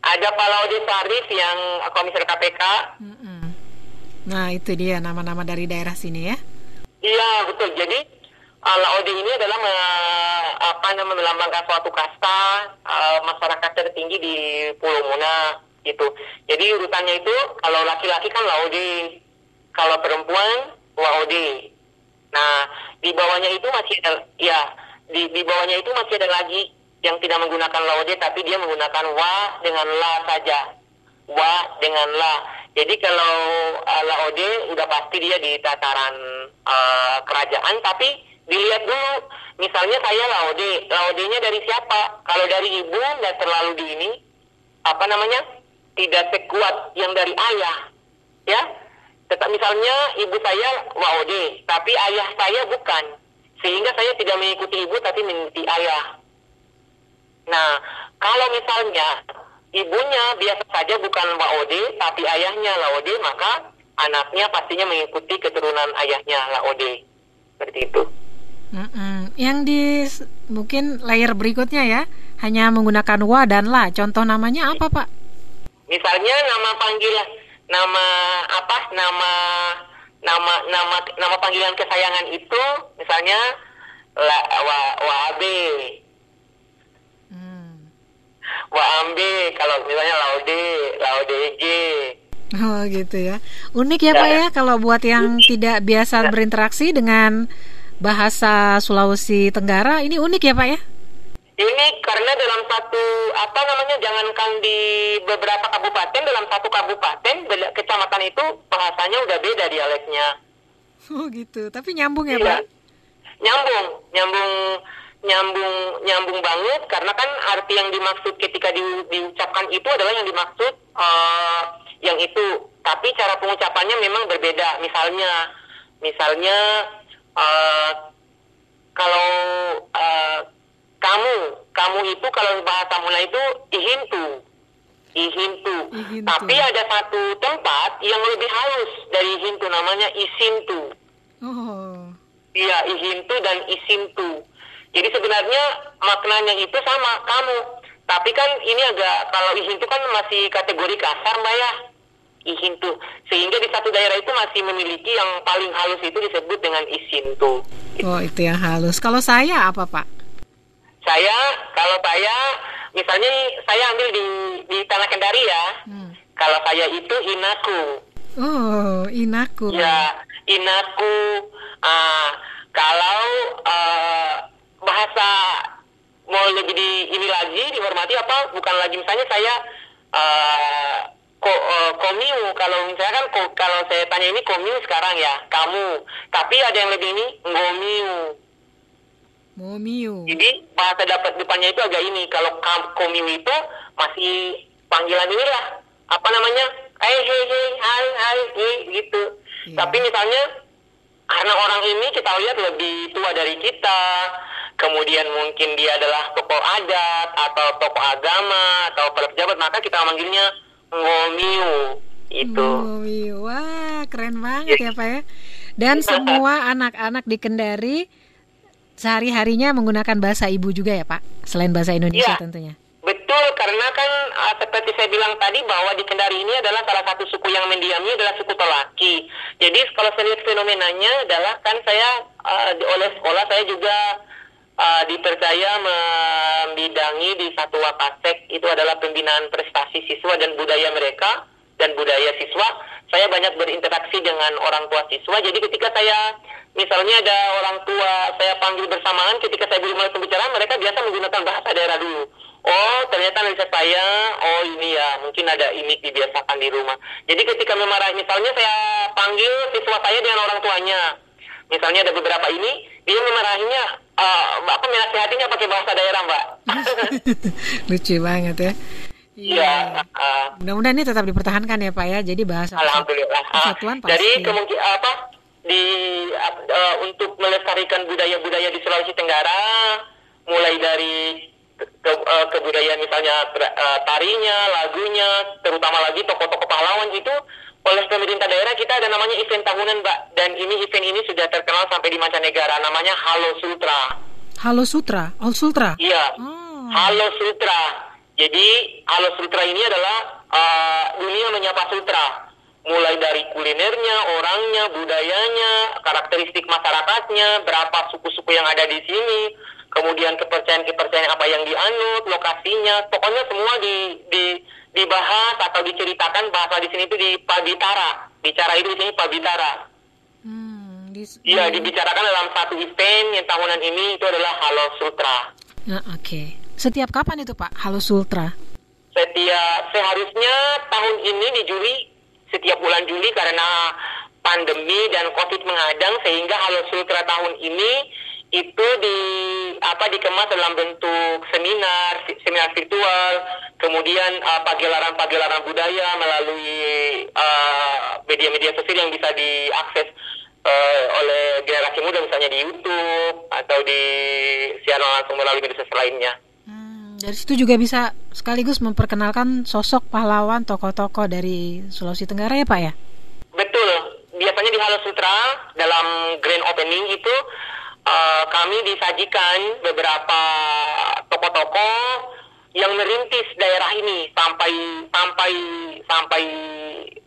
Ada Pak Laode Sarif yang komisar KPK. Mm-mm. Nah itu dia nama-nama dari daerah sini ya. Iya betul. Jadi uh, Laode ini adalah me- apa namanya melambangkan suatu kasta uh, masyarakat tertinggi di Pulau Muna gitu. Jadi urutannya itu kalau laki-laki kan Laode, kalau perempuan Waode. Nah di bawahnya itu masih ada ya di di bawahnya itu masih ada lagi yang tidak menggunakan Laode tapi dia menggunakan wa dengan la saja. Wa dengan la. Jadi kalau uh, Laode udah pasti dia di tataran uh, kerajaan tapi dilihat dulu misalnya saya Laode, Laodenya dari siapa? Kalau dari ibu nggak terlalu di ini apa namanya? tidak sekuat yang dari ayah. Ya. Tetap misalnya ibu saya Waode, tapi ayah saya bukan. Sehingga saya tidak mengikuti ibu tapi mengikuti ayah. Nah, kalau misalnya ibunya biasa saja bukan Laode, tapi ayahnya Laode, maka anaknya pastinya mengikuti keturunan ayahnya Laode. Seperti itu. Mm-mm. Yang di mungkin layer berikutnya ya hanya menggunakan wa dan la. Contoh namanya apa pak? Misalnya nama panggilan, nama apa? Nama nama nama nama panggilan kesayangan itu misalnya la, wa, Waabe, Hmm. Waambe kalau misalnya Laude, Laudeje. Oh gitu ya. Unik ya pak ya kalau buat yang tidak biasa berinteraksi dengan bahasa Sulawesi Tenggara ini unik ya pak ya? Ini karena dalam satu apa namanya jangankan di beberapa kabupaten dalam satu kabupaten kecamatan itu bahasanya udah beda dialeknya. Oh gitu. Tapi nyambung ya Iya. pak? Nyambung, nyambung, nyambung, nyambung banget karena kan arti yang dimaksud ketika di- diucapkan itu adalah yang dimaksud eh, yang itu. Tapi cara pengucapannya memang berbeda. Misalnya, misalnya eh, kalau kamu itu kalau bahasa Mula itu ihintu, ihintu. Ihintu. Tapi ada satu tempat yang lebih halus dari ihintu namanya isintu. Oh. Iya, ihintu dan isintu. Jadi sebenarnya maknanya itu sama kamu. Tapi kan ini agak kalau ihintu kan masih kategori kasar, Mbak ya. Ihintu. Sehingga di satu daerah itu masih memiliki yang paling halus itu disebut dengan isintu. Oh itu yang halus. Kalau saya apa pak? Saya kalau saya misalnya nih, saya ambil di di Tanah Kendari ya. Hmm. Kalau saya itu inaku. Oh inaku. Ya, inaku. ah kalau ah, bahasa mau lebih di ini lagi dihormati apa? Bukan lagi misalnya saya ah, ko, eh, komiu. Kalau misalnya kan ko- kalau saya tanya ini komiu sekarang ya, kamu. Tapi ada yang lebih ini ngomiu. Momiu. Jadi bahasa dapat depannya itu agak ini. Kalau komiu itu masih panggilan inilah apa namanya? Hai hei hei hai hai gitu. Iya. Tapi misalnya karena orang ini kita lihat lebih tua dari kita, kemudian mungkin dia adalah tokoh adat atau tokoh agama atau pejabat, maka kita manggilnya ngomiu itu. Momiu. Wah keren banget ya pak ya. Dan semua anak-anak di Kendari sehari-harinya menggunakan bahasa ibu juga ya pak? Selain bahasa Indonesia Iya. tentunya. Betul, karena kan uh, seperti saya bilang tadi bahwa di Kendari ini adalah salah satu suku yang mendiami adalah suku Tolaki. Jadi kalau saya lihat fenomenanya adalah kan saya uh, di- oleh sekolah saya juga uh, dipercaya membidangi di satu wakasek itu adalah pembinaan prestasi siswa dan budaya mereka dan budaya siswa. Saya banyak berinteraksi dengan orang tua siswa. Jadi ketika saya misalnya ada orang tua saya panggil bersamaan ketika saya belum mulai pembicaraan mereka biasa menggunakan bahasa daerah dulu. Oh ternyata analisa saya, oh ini ya mungkin ada ini dibiasakan di rumah. Jadi ketika memarahi, misalnya saya panggil siswa saya dengan orang tuanya, misalnya ada beberapa ini, dia memarahinya, eh, apa menasihatinya pakai bahasa daerah mbak. Lucu banget ya. Iya. uh, Mudah-mudahan ini tetap dipertahankan ya Pak ya. Jadi bahasa Alhamdulillah. Ah, Persatuan pasti. Jadi kemungkinan apa di uh, untuk melestarikan budaya-budaya di Sulawesi Tenggara, mulai dari ke, uh, kebudayaan misalnya uh, tarinya, lagunya, terutama lagi tokoh-tokoh pahlawan itu oleh pemerintah daerah kita ada namanya event tahunan, Mbak. Dan ini event ini sudah terkenal sampai di mancanegara, namanya Halo Sutra. Halo Sutra, All Sutra. Iya. Oh. Halo Sutra. Jadi Halo Sutra ini adalah uh, dunia menyapa sutra. Mulai dari kulinernya, orangnya, budayanya, karakteristik masyarakatnya, berapa suku-suku yang ada di sini, kemudian kepercayaan-kepercayaan apa yang dianut, lokasinya, pokoknya semua di, di dibahas atau diceritakan bahasa di sini itu di Pabitara. Bicara itu di sini Pabitara. Hmm, di- Iya, dibicarakan dalam satu event yang tahunan ini itu adalah Halo Sutra. Nah, oke. Setiap kapan itu Pak? Halo Sultra. setiap seharusnya tahun ini di Juli setiap bulan Juli karena pandemi dan Covid menghadang sehingga Halo Sutra tahun ini itu di apa dikemas dalam bentuk seminar seminar virtual kemudian uh, pagelaran-pagelaran budaya melalui uh, media-media sosial yang bisa diakses uh, oleh generasi muda misalnya di YouTube atau di siaran langsung melalui media sosial lainnya. Dari situ juga bisa sekaligus memperkenalkan sosok pahlawan tokoh-tokoh dari Sulawesi Tenggara ya Pak ya? Betul. Biasanya di Halo Sutra dalam grand opening itu uh, kami disajikan beberapa tokoh-tokoh yang merintis daerah ini sampai sampai sampai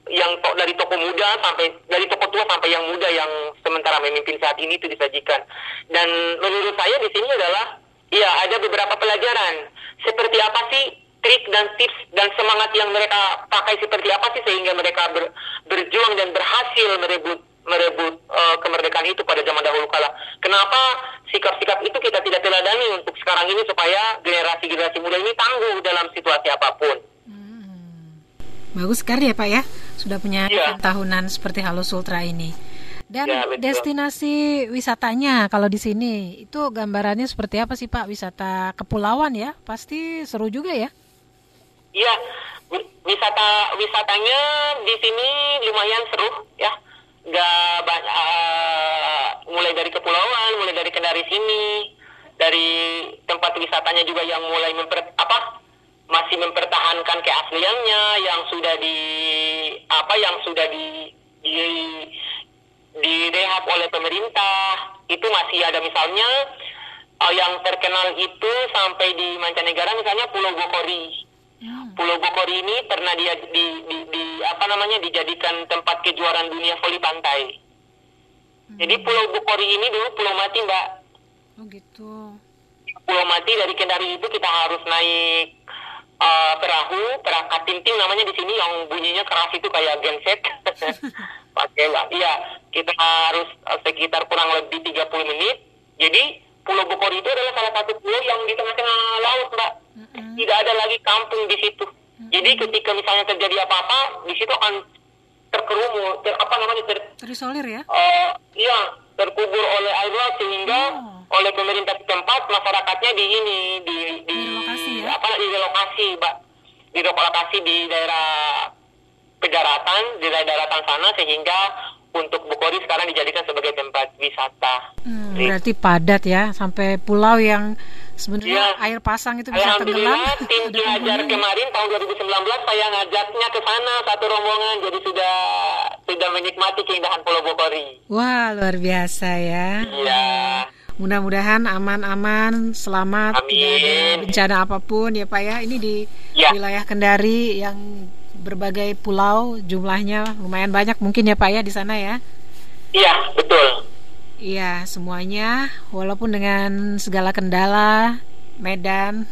yang to- dari tokoh muda sampai dari tokoh tua sampai yang muda yang sementara memimpin saat ini itu disajikan. Dan menurut saya di sini adalah ya ada beberapa pelajaran seperti apa sih trik dan tips dan semangat yang mereka pakai seperti apa sih sehingga mereka ber- berjuang dan berhasil merebut merebut eh, kemerdekaan itu pada zaman dahulu kala. Kenapa sikap-sikap itu kita tidak teladani untuk sekarang ini supaya generasi-generasi muda ini tangguh dalam situasi apa pun. Bagus sekali ya Pak ya, sudah punya Iya. event tahunan seperti Halo Sultra ini. Dan Ya, betul. destinasi wisatanya kalau di sini itu gambarannya seperti apa sih Pak? Wisata kepulauan ya, pasti seru juga ya. Iya, wi- wisata wisatanya di sini lumayan seru ya. Gak banyak eh, mulai dari kepulauan, mulai dari kendari sini, dari tempat wisatanya juga yang mulai memper apa masih mempertahankan keasliannya yang sudah di apa yang sudah di di direhab oleh pemerintah itu masih ada misalnya eh, yang terkenal itu sampai di mancanegara misalnya Pulau Bokori. Pulau Bokori ini pernah dia di, di, di- apa namanya dijadikan tempat kejuaraan dunia voli pantai. Jadi Pulau Bokori ini dulu pulau mati mbak. Oh gitu. Pulau mati dari Kendari itu kita harus naik eh, perahu, perahu katinting namanya di sini yang bunyinya keras itu kayak genset. Pakai. Iya, kita harus eh, sekitar kurang lebih 30 menit. Jadi Pulau Bokori itu adalah salah satu pulau yang di tengah-tengah laut, Mbak. Tidak ada lagi kampung di situ. Jadi ketika misalnya terjadi apa-apa, di situ akan terkerumun, ter, apa namanya ter, Terisolir ya? eh, iya terkubur oleh air laut sehingga Oh. oleh pemerintah setempat masyarakatnya di ini di di Direlokasi ya? apa di relokasi mbak di relokasi di daerah pedaratan di daerah daratan sana sehingga untuk Bukori sekarang dijadikan sebagai tempat wisata. Hmm, Gitu. berarti padat ya, sampai pulau yang sebenarnya Iya. air pasang itu bisa tenggelam. Tim penghuni. kemarin tahun 2019 saya ngajaknya ke sana satu rombongan jadi sudah sudah menikmati keindahan Pulau Bokori. Wah, luar biasa ya. Iya. Mudah-mudahan aman-aman, selamat, Amin. tidak ada bencana apa pun ya Pak ya. Ini di Ya. wilayah Kendari yang berbagai pulau, jumlahnya lumayan banyak mungkin ya Pak ya di sana ya. Iya, betul. Iya, semuanya walaupun dengan segala kendala, medan,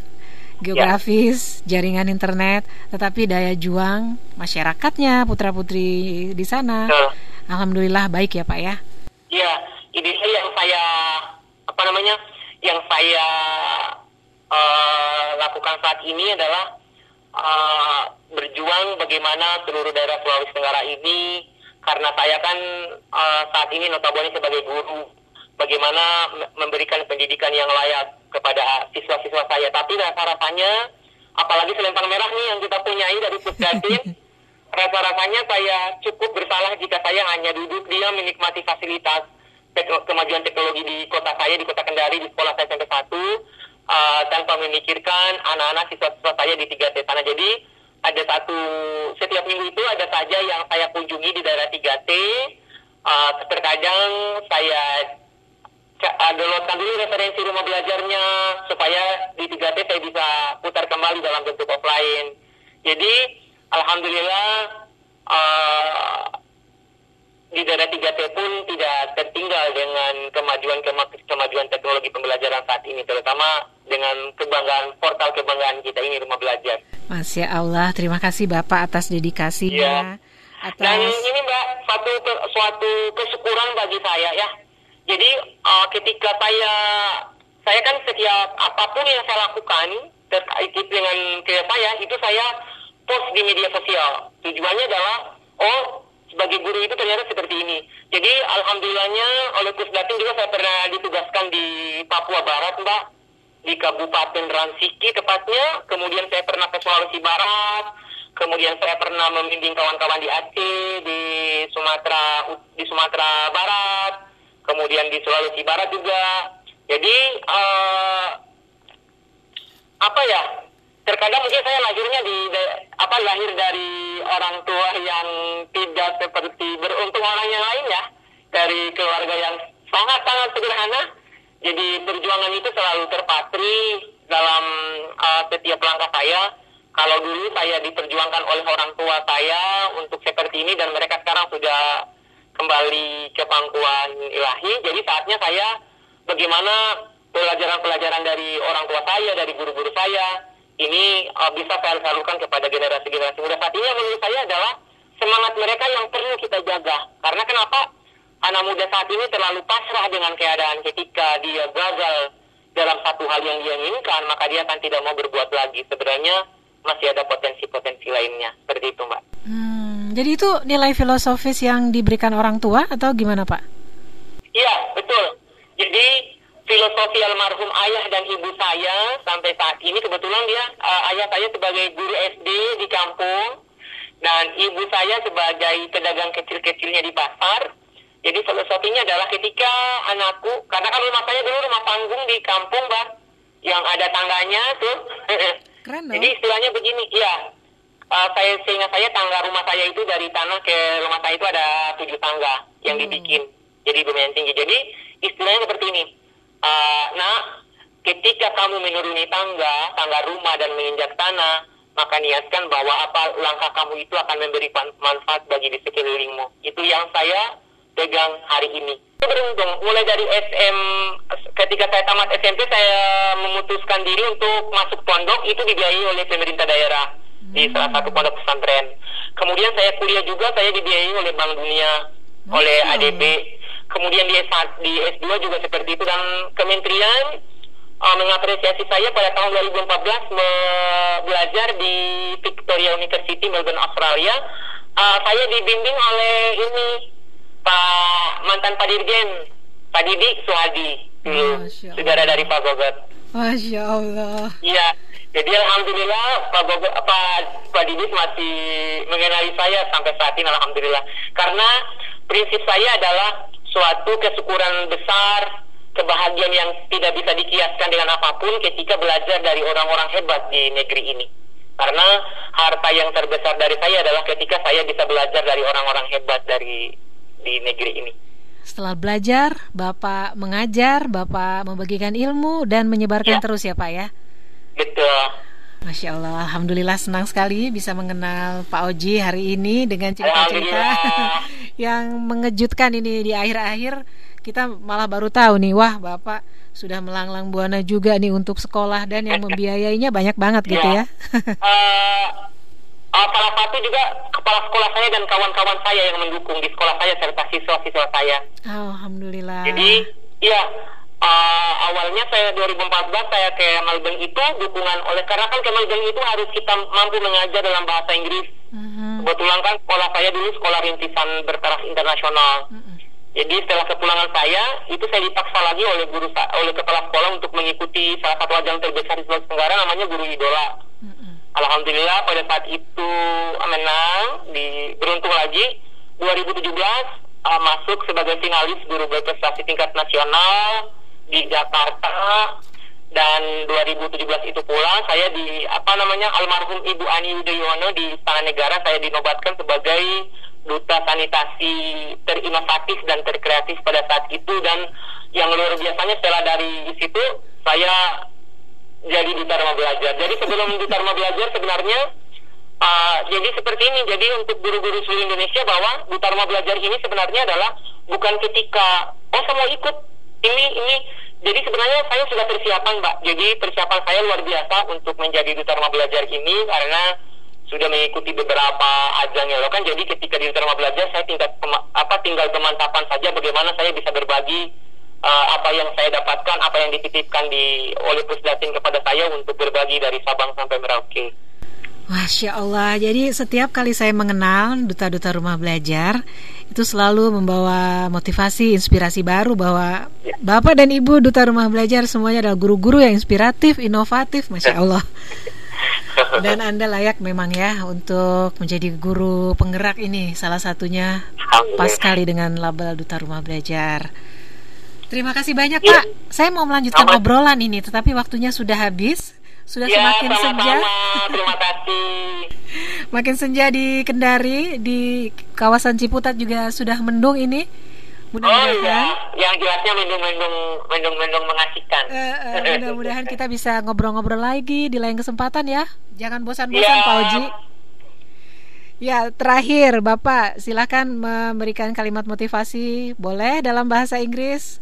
geografis, jaringan internet, tetapi daya juang masyarakatnya, putra-putri di sana, Betul. alhamdulillah baik ya Pak ya. Iya, ini yang saya apa namanya? Yang saya eh, lakukan saat ini adalah eh, berjuang bagaimana seluruh daerah Sulawesi Tenggara ini karena saya kan eh, saat ini notabene sebagai guru bagaimana me- memberikan pendidikan yang layak kepada siswa-siswa saya tapi rasa-rasanya apalagi selempang merah nih yang kita punyai dari Pusdatin. Rasa-rasanya saya cukup bersalah jika saya hanya duduk diam menikmati fasilitas tekno- kemajuan teknologi di kota saya, di kota Kendari, di sekolah saya sampai satu, uh, tanpa memikirkan anak-anak siswa-siswa saya di 3T sana. Jadi ada satu, setiap minggu itu ada saja yang saya kunjungi di daerah 3T, uh, terkadang saya downloadkan dulu referensi rumah belajarnya supaya di 3T saya bisa putar kembali dalam bentuk offline. Jadi alhamdulillah uh, di daerah 3T pun tidak tertinggal dengan kemajuan kemajuan teknologi pembelajaran saat ini terutama dengan kebanggaan portal kebanggaan kita ini rumah belajar. Masya Allah, terima kasih Bapak atas dedikasinya. Dan Atas ini Mbak satu suatu kesyukuran bagi saya ya. Jadi uh, ketika saya saya kan setiap apa pun yang saya lakukan terkait dengan kerja saya itu saya post di media sosial. Tujuannya adalah oh sebagai guru itu ternyata seperti ini. Jadi alhamdulillahnya oleh Kusdatin juga saya pernah ditugaskan di Papua Barat Mbak di Kabupaten Ransiki tepatnya. Kemudian saya pernah ke Sulawesi Barat. Kemudian saya pernah membimbing kawan-kawan di Aceh, di Sumatera di Sumatera Barat, kemudian di Sulawesi Barat juga. Jadi eh, apa ya? Terkadang mungkin saya lahirnya di da- apa lahir dari orang tua yang tidak seperti beruntung orang yang lain ya, dari keluarga yang sangat sangat sederhana. Jadi perjuangan itu selalu terpatri dalam eh, setiap langkah saya kalau dulu saya diperjuangkan oleh orang tua saya untuk seperti ini dan mereka sekarang sudah kembali ke pangkuan ilahi, jadi saatnya saya bagaimana pelajaran-pelajaran dari orang tua saya, dari guru-guru saya, ini uh, bisa saya salurkan kepada generasi-generasi muda saat ini yang menurut saya adalah semangat mereka yang perlu kita jaga. Karena kenapa? Anak muda saat ini terlalu pasrah dengan keadaan ketika dia gagal dalam satu hal yang dia inginkan, maka dia akan tidak mau berbuat lagi. Sebenarnya masih ada potensi-potensi lainnya. Seperti itu, Mbak. Hmm, jadi itu nilai filosofis yang diberikan orang tua atau gimana Pak? Iya, betul. Jadi filosofi almarhum ayah dan ibu saya sampai saat ini kebetulan dia uh, ayah saya sebagai guru SD di kampung dan ibu saya sebagai pedagang kecil-kecilnya di pasar. Jadi filosofinya adalah ketika anakku, karena kan rumah saya dulu rumah panggung di kampung, Mbak, yang ada tangganya tuh. Keren dong. Jadi istilahnya begini, ya. Uh, saya seingat saya tangga rumah saya itu dari tanah ke rumah saya itu ada tujuh tangga yang dibikin. Jadi lumayan tinggi. Jadi istilahnya seperti ini. Uh, nah, ketika kamu menuruni tangga, tangga rumah dan menginjak tanah, maka niatkan bahwa apa langkah kamu itu akan memberi manfaat bagi di sekelilingmu. Itu yang saya pegang hari ini. Beruntung, mulai dari SM, ketika saya tamat SMP, saya memutuskan diri untuk masuk pondok, itu dibiayai oleh pemerintah daerah di salah satu pondok pesantren. Kemudian saya kuliah juga, saya dibiayai oleh Bank Dunia, oleh Masya ADB. Kemudian di, S- di S2 juga seperti itu, dan kementerian uh, mengapresiasi saya pada tahun 2014 me- belajar di Victoria University, Melbourne, Australia. Uh, saya dibimbing oleh ini Pak mantan Pak Dirjen, Pak Didi Suhadi dulu, Masya saudara dari Pak Gogot. Masya Allah. Iya, jadi alhamdulillah Pak Gogot, Pak Pak Didi masih mengenali saya sampai saat ini alhamdulillah. Karena prinsip saya adalah suatu kesyukuran besar, kebahagiaan yang tidak bisa dikiaskan dengan apa pun ketika belajar dari orang-orang hebat di negeri ini. Karena harta yang terbesar dari saya adalah ketika saya bisa belajar dari orang-orang hebat dari di negeri ini. Setelah belajar, Bapak mengajar, Bapak membagikan ilmu dan menyebarkan Ya. terus ya Pak ya. Betul. Masya Allah, Alhamdulillah senang sekali bisa mengenal Pak Oji hari ini dengan cerita-cerita yang mengejutkan ini di akhir-akhir kita malah baru tahu nih, wah Bapak sudah melanglang buana juga nih untuk sekolah dan yang membiayainya banyak banget gitu ya. Eh, eh, salah satu juga kepala sekolah saya dan kawan-kawan saya yang mendukung di sekolah saya serta siswa-siswa saya. Alhamdulillah. Jadi, ya eh, awalnya saya 2014 saya ke Melbourne itu dukungan oleh karena kan ke Melbourne itu harus kita mampu mengajar dalam bahasa Inggris. Mhm. Kebetulan kan sekolah saya dulu sekolah rintisan bertaraf internasional. Mhm. Jadi setelah kepulangan saya, itu saya dipaksa lagi oleh guru oleh kepala sekolah untuk mengikuti salah satu ajang terbesar di Sulawesi Tenggara namanya Guru Idola. Mhm. Alhamdulillah pada saat itu menang di beruntung lagi 2017 uh, masuk sebagai finalis guru berprestasi tingkat nasional di Jakarta dan 2017 itu pula saya di apa namanya almarhum Ibu Ani Yudhoyono di Istana Negara saya dinobatkan sebagai duta sanitasi terinovatif dan terkreatif pada saat itu dan yang luar biasanya setelah dari situ saya jadi duta rumah belajar. Jadi sebelum duta rumah belajar sebenarnya uh, jadi seperti ini. Jadi untuk guru-guru seluruh Indonesia bahwa duta rumah belajar ini sebenarnya adalah bukan ketika oh saya mau ikut ini ini. Jadi sebenarnya saya sudah persiapan, Mbak. Jadi persiapan saya luar biasa untuk menjadi duta rumah belajar ini karena sudah mengikuti beberapa ajang ya kan. Jadi ketika di duta rumah belajar saya tinggal apa tinggal pemantapan saja bagaimana saya bisa berbagi uh, apa yang saya dapatkan, apa yang dititipkan di oleh Pusdatin kepada saya untuk berbagi dari Sabang sampai Merauke. Masya Allah, jadi setiap kali saya mengenal duta-duta rumah belajar itu selalu membawa motivasi, inspirasi baru bahwa ya. Bapak dan Ibu duta rumah belajar semuanya adalah guru-guru yang inspiratif, inovatif, Masya Allah. Dan Anda layak memang ya untuk menjadi guru penggerak ini salah satunya pas sekali dengan label duta rumah belajar. Terima kasih banyak ya. Pak. Saya mau melanjutkan Sama. obrolan ini, tetapi waktunya sudah habis. Sudah ya, semakin sama-sama. senja. Terima kasih. Makin senja di Kendari, di kawasan Ciputat juga sudah mendung ini. Mudah-mudahan. Oh iya, yang jelasnya mendung-mendung, mendung-mendung mengasihkan. Uh, uh, mudah-mudahan kita bisa ngobrol-ngobrol lagi di lain kesempatan ya. Jangan bosan-bosan ya. Pak Oji. Ya, terakhir Bapak silakan memberikan kalimat motivasi, boleh dalam bahasa Inggris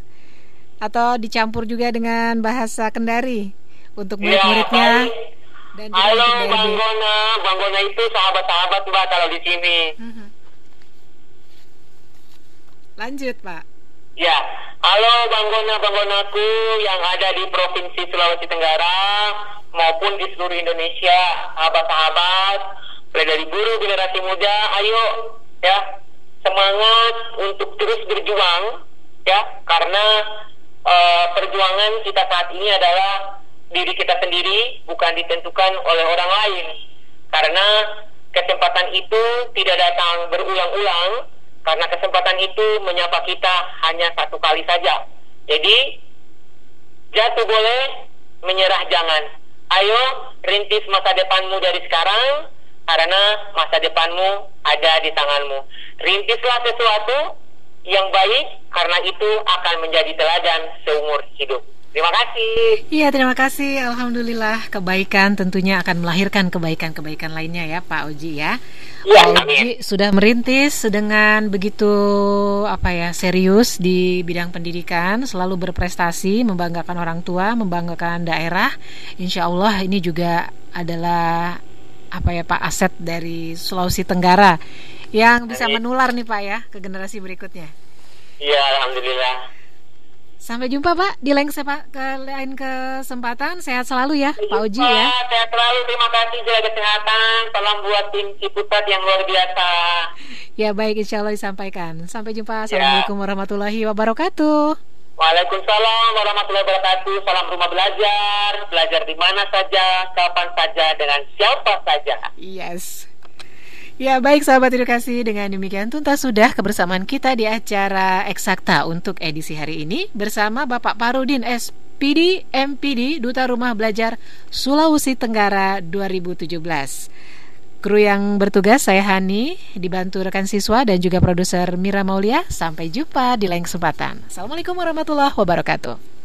atau dicampur juga dengan bahasa Kendari untuk iya, murid-muridnya. dan Halo Bang Gona, Bang Gona itu sahabat-sahabat Mbak kalau di sini. Mhm. Lanjut Pak. Ya, halo Bang Gona, Bang Gonaku yang ada di Provinsi Sulawesi Tenggara maupun di seluruh Indonesia, sahabat-sahabat, mulai dari guru generasi muda, ayo ya semangat untuk terus berjuang ya karena uh, perjuangan kita saat ini adalah diri kita sendiri bukan ditentukan oleh orang lain. Karena kesempatan itu tidak datang berulang-ulang karena kesempatan itu menyapa kita hanya satu kali saja. Jadi jatuh boleh menyerah jangan. Ayo rintis masa depanmu dari sekarang karena masa depanmu ada di tanganmu. Rintislah sesuatu yang baik karena itu akan menjadi teladan seumur hidup. Terima kasih. Iya, terima kasih. Alhamdulillah, kebaikan tentunya akan melahirkan kebaikan-kebaikan lainnya ya, Pak Oji ya. ya Pak Oji sudah merintis dengan begitu apa ya serius di bidang pendidikan, selalu berprestasi, membanggakan orang tua, membanggakan daerah. Insya Allah ini juga adalah apa ya Pak aset dari Sulawesi Tenggara yang bisa menular nih Pak ya ke generasi berikutnya. Iya, alhamdulillah. Sampai jumpa Pak di lain ke lain kesempatan. Sehat selalu ya Pak Oji ya. Sehat selalu. Terima kasih jaga kesehatan. Salam buat tim Ciputat yang luar biasa. Ya baik insya Allah disampaikan. Sampai jumpa. Ya. Assalamualaikum ya. warahmatullahi wabarakatuh. Waalaikumsalam warahmatullahi wabarakatuh. Salam rumah belajar. Belajar di mana saja, kapan saja, dengan siapa saja. Yes. Ya baik sahabat edukasi dengan demikian tuntas sudah kebersamaan kita di acara Eksakta untuk edisi hari ini bersama Bapak Parudin SPD MPD Duta Rumah Belajar Sulawesi Tenggara 2017. Kru yang bertugas saya Hani dibantu rekan siswa dan juga produser Mira Maulia. Sampai jumpa di lain kesempatan. Assalamualaikum warahmatullahi wabarakatuh.